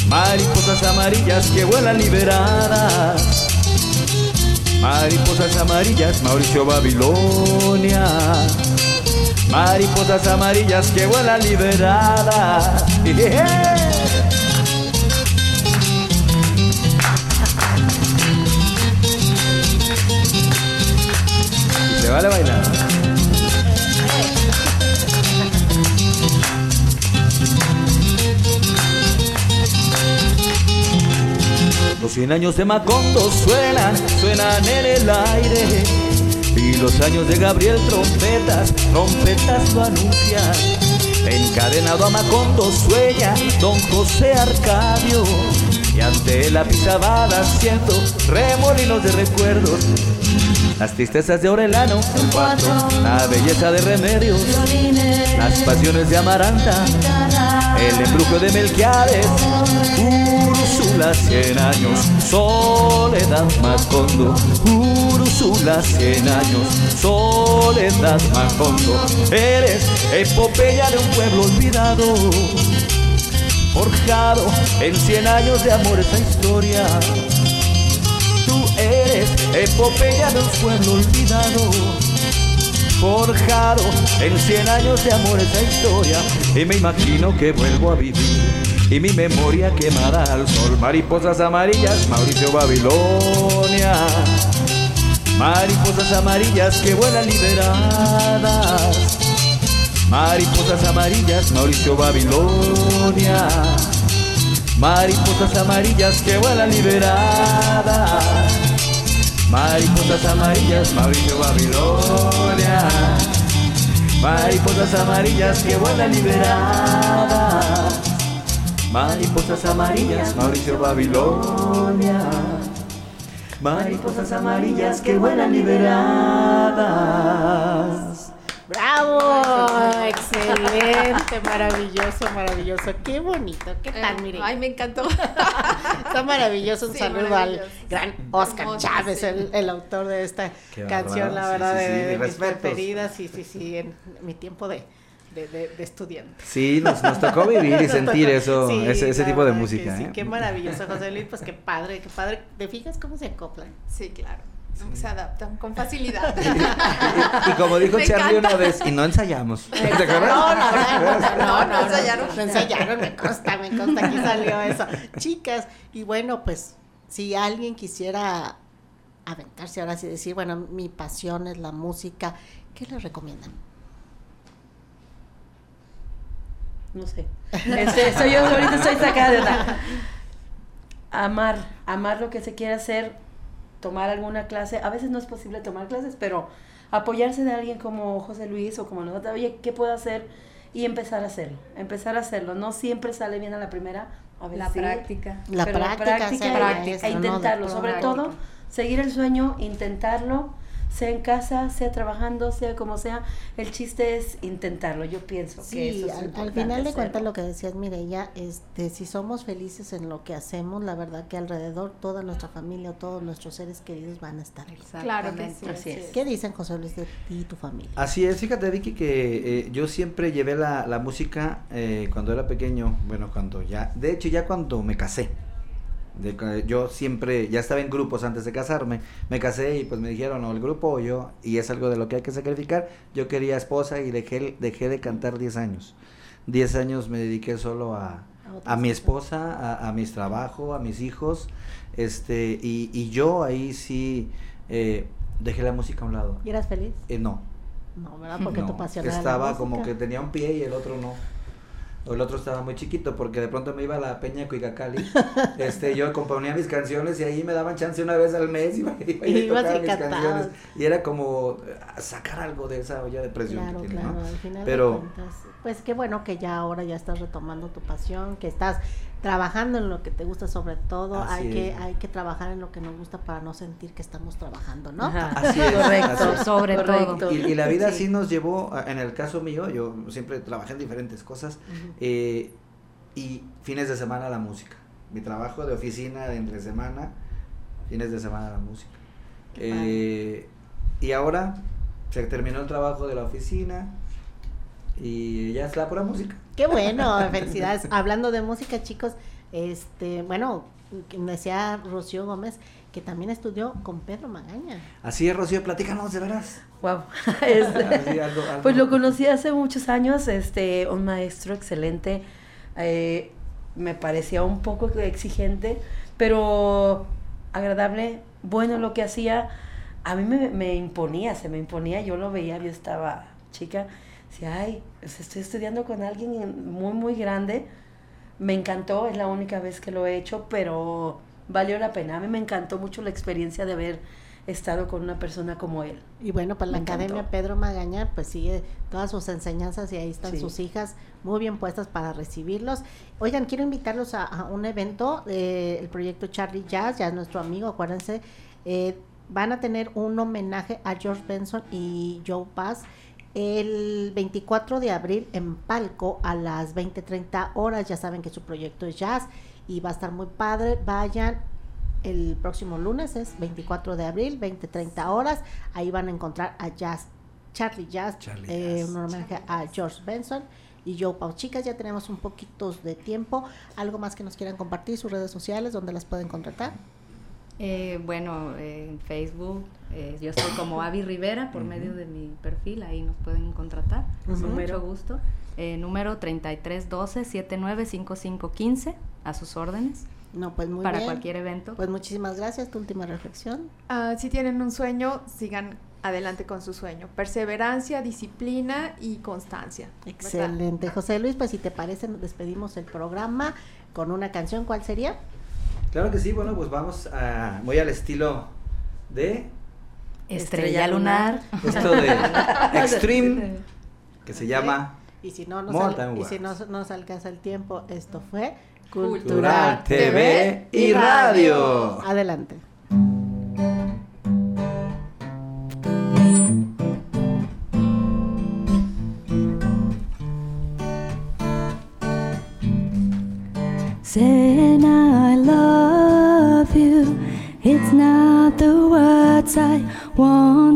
Mariposas amarillas que vuelan liberadas. Mariposas amarillas, Mauricio Babilonia. Mariposas amarillas que vuelan liberadas. <laughs> se vale bailar. Los 100 años de Macondo suenan, suenan en el aire. Y los años de Gabriel trompetas, trompetas lo anuncian. Encadenado a Macondo sueña Don José Arcadio. Y ante la pisabada siento remolinos de recuerdos. Las tristezas de Orelano, el cuatro, la belleza de Remedios, las pasiones de Amaranta, el embrujo de Melquiades, Úrsula, cien años, soledad Macondo, Úrsula, cien años, soledad Macondo, eres epopeya de un pueblo olvidado, forjado en cien años de amor esa historia. Epopeya de un pueblo olvidado, forjado en cien años de amor esa historia. Y me imagino que vuelvo a vivir y mi memoria quemada al sol. Mariposas amarillas, Mauricio Babilonia. Mariposas amarillas que vuelan liberadas. Mariposas amarillas, Mauricio Babilonia. Mariposas amarillas que vuelan liberadas. Mariposas amarillas, Mauricio Babilonia. Mariposas amarillas que vuelan liberadas. Mariposas amarillas, Mauricio Babilonia. Mariposas amarillas que vuelan liberadas. ¡Bravo! Excelente, maravilloso, maravilloso. Qué bonito, qué tal, Eh, mire. Ay, me encantó. <laughs> Está maravilloso. Un Sí, saludo al gran Oscar Hermoso, Chávez, sí. el, el autor de esta Qué canción, la verdad, sí, sí, de, sí, de mis preferidas. Sí, sí, sí, en mi tiempo de, de, de, de estudiante. Sí, nos, nos tocó vivir y <laughs> sentir tocó- eso, sí, ese, ese tipo de música. Sí, ¿eh? qué maravilloso, José Luis, pues qué padre, qué padre. ¿Te fijas cómo se acoplan? Sí, claro. Se adaptan con facilidad. <laughs> Y como dijo Me Charlie encanta. una vez, y no ensayamos. ¿Te No, no, no, no, no, <laughs> no, ensayaron. no ensayaron, me consta, me consta, aquí salió eso. Chicas, y bueno, pues, si alguien quisiera aventarse ahora sí decir, bueno, mi pasión es la música, ¿qué les recomiendan? No sé. Este, soy yo ahorita estoy sacada de onda. Amar, amar lo que se quiere hacer, tomar alguna clase. A veces no es posible tomar clases, pero apoyarse de alguien como José Luis o como nosotros. Oye, ¿qué puedo hacer? Y empezar a hacerlo. Empezar a hacerlo. No siempre sale bien a la primera. A veces La sí, práctica. La práctica, maestro, e ¿no? De intentarlo. Sobre práctica. todo, seguir el sueño, intentarlo, sea en casa, sea trabajando, sea como sea. El chiste es intentarlo. Yo pienso que Sí, eso es al, final de cuentas lo que decías Mireya, este, si somos felices en lo que hacemos, la verdad que alrededor toda nuestra familia o todos nuestros seres queridos van a estar. Claro que sí. Así es. ¿Qué dicen José Luis de ti y tu familia? Así es, fíjate Vicky que eh, yo siempre llevé la, la música eh, cuando era pequeño, bueno, cuando ya, de hecho ya cuando me casé, de yo siempre, ya estaba en grupos antes de casarme, me casé y pues me dijeron, o el grupo o yo, y es algo de lo que hay que sacrificar, yo quería esposa y dejé, dejé de cantar 10 años, 10 años me dediqué solo a, a mi esposa, a, a mis trabajos, a mis hijos, este, y, y yo ahí sí eh, dejé la música a un lado. ¿Y eras feliz? Eh, no, No, ¿verdad? Porque no, tu pasión la estaba como que tenía un pie y el otro no. O el otro estaba muy chiquito porque de pronto me iba a la peña de Cuicacali. <laughs> este, yo componía mis canciones y ahí me daban chance una vez al mes y <laughs> iba, iba y Y tocaba mis canciones. Y era como eh, sacar algo de esa olla de presión Claro, que tiene, claro, ¿no? al final de Pero cuentas, pues qué bueno que ya ahora ya estás retomando tu pasión, que estás trabajando en lo que te gusta sobre todo, Así hay que hay que trabajar en lo que nos gusta para no sentir que estamos trabajando, ¿no? Ajá. Así es, Correcto, así es. sobre correcto. Y, y la vida Sí. sí nos llevó, en el caso mío, yo siempre trabajé en diferentes cosas, eh, y fines de semana la música. Mi trabajo de oficina de entre semana, fines de semana la música. Eh, y ahora se terminó el trabajo de la oficina y ya es la pura música. Qué bueno, felicidades. <laughs> Hablando de música, chicos, este, bueno, decía Rocío Gómez que también estudió con Pedro Magaña. Así es, Rocío, platícanos de veras. Wow. <laughs> Este, <laughs> algo- Pues lo conocí hace muchos años, este, un maestro excelente, eh, me parecía un poco exigente, pero agradable, bueno lo que hacía, a mí me, me imponía, se me imponía, yo lo veía, yo estaba chica, decía, ay, pues estoy estudiando con alguien muy, muy grande, me encantó, es la única vez que lo he hecho, pero valió la pena, a mí me encantó mucho la experiencia de haber estado con una persona como él. Y bueno, pues la encantó. Academia Pedro Magaña pues sigue todas sus enseñanzas y ahí están Sí. sus hijas muy bien puestas para recibirlos. Oigan, quiero invitarlos a, a un evento, eh, el proyecto Charlie Jazz, ya es nuestro amigo, acuérdense, eh, van a tener un homenaje a George Benson y Joe Pass el 24 de abril en Palco a las 20:30 horas. Ya saben que su proyecto es jazz y va a estar muy padre. Vayan el próximo lunes, es 24 de abril, 20:30 horas. Ahí van a encontrar a Jazz, Charlie Jazz, Charlie eh, Jazz. un homenaje a George Benson y Joe Pau. Chicas, ya tenemos un poquito de tiempo. ¿Algo más que nos quieran compartir? ¿Sus redes sociales? donde las pueden contratar? Eh, bueno, eh, en Facebook, eh, yo estoy como <coughs> Avi Rivera por medio de mi perfil, ahí nos pueden contratar, con Ujú. mucho gusto. Eh, número 3312-795515, a sus órdenes. No, pues muy para bien. cualquier evento. Pues muchísimas gracias. Tu última reflexión. Ah, si tienen un sueño, sigan adelante con su sueño. Perseverancia, disciplina y constancia. ¿verdad? Excelente. José Luis, pues si te parece, nos despedimos el programa con una canción. ¿Cuál sería? Claro que sí, bueno, pues vamos a. Voy al estilo de. Estrella lunar. Esto de <laughs> Extreme, que se llama. Y si no nos, al- y si no nos alcanza el tiempo, esto fue Cultural TV y Radio. Adelante.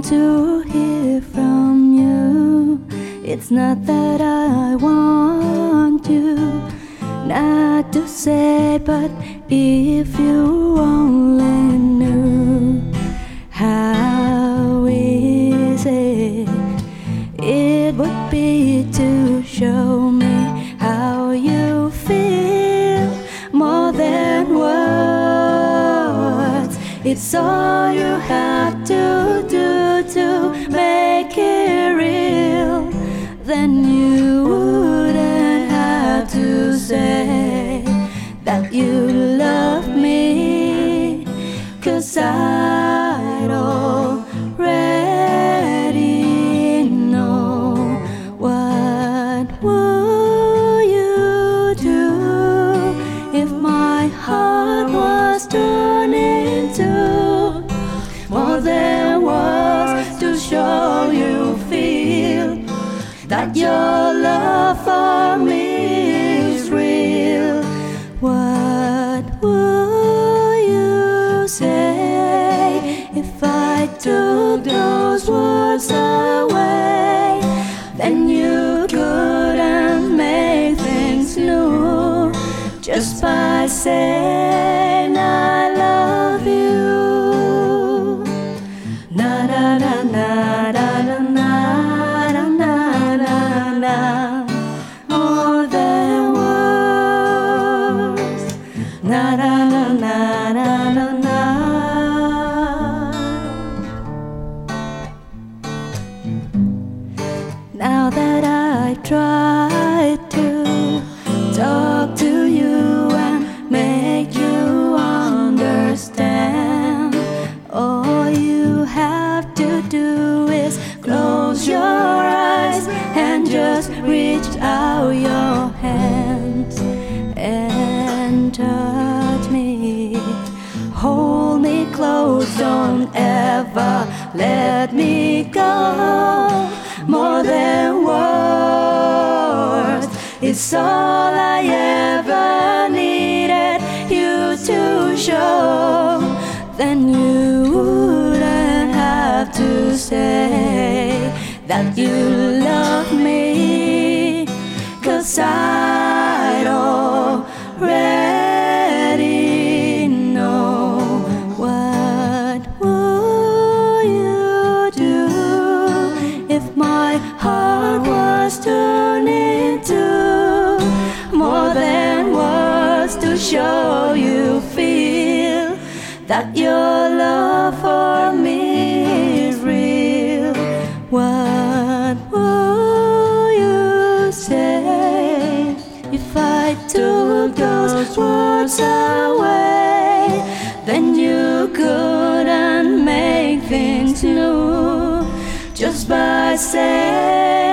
To hear from you. It's not that I want you not to say, but if you only knew how easy it would be to show me how you feel more than words. It's all you have to do to make it real. Then you wouldn't have to say that you love me. Cause I'd say. That your love for me is real. What would you say if I took those words away? Then you couldn't make things new just by saying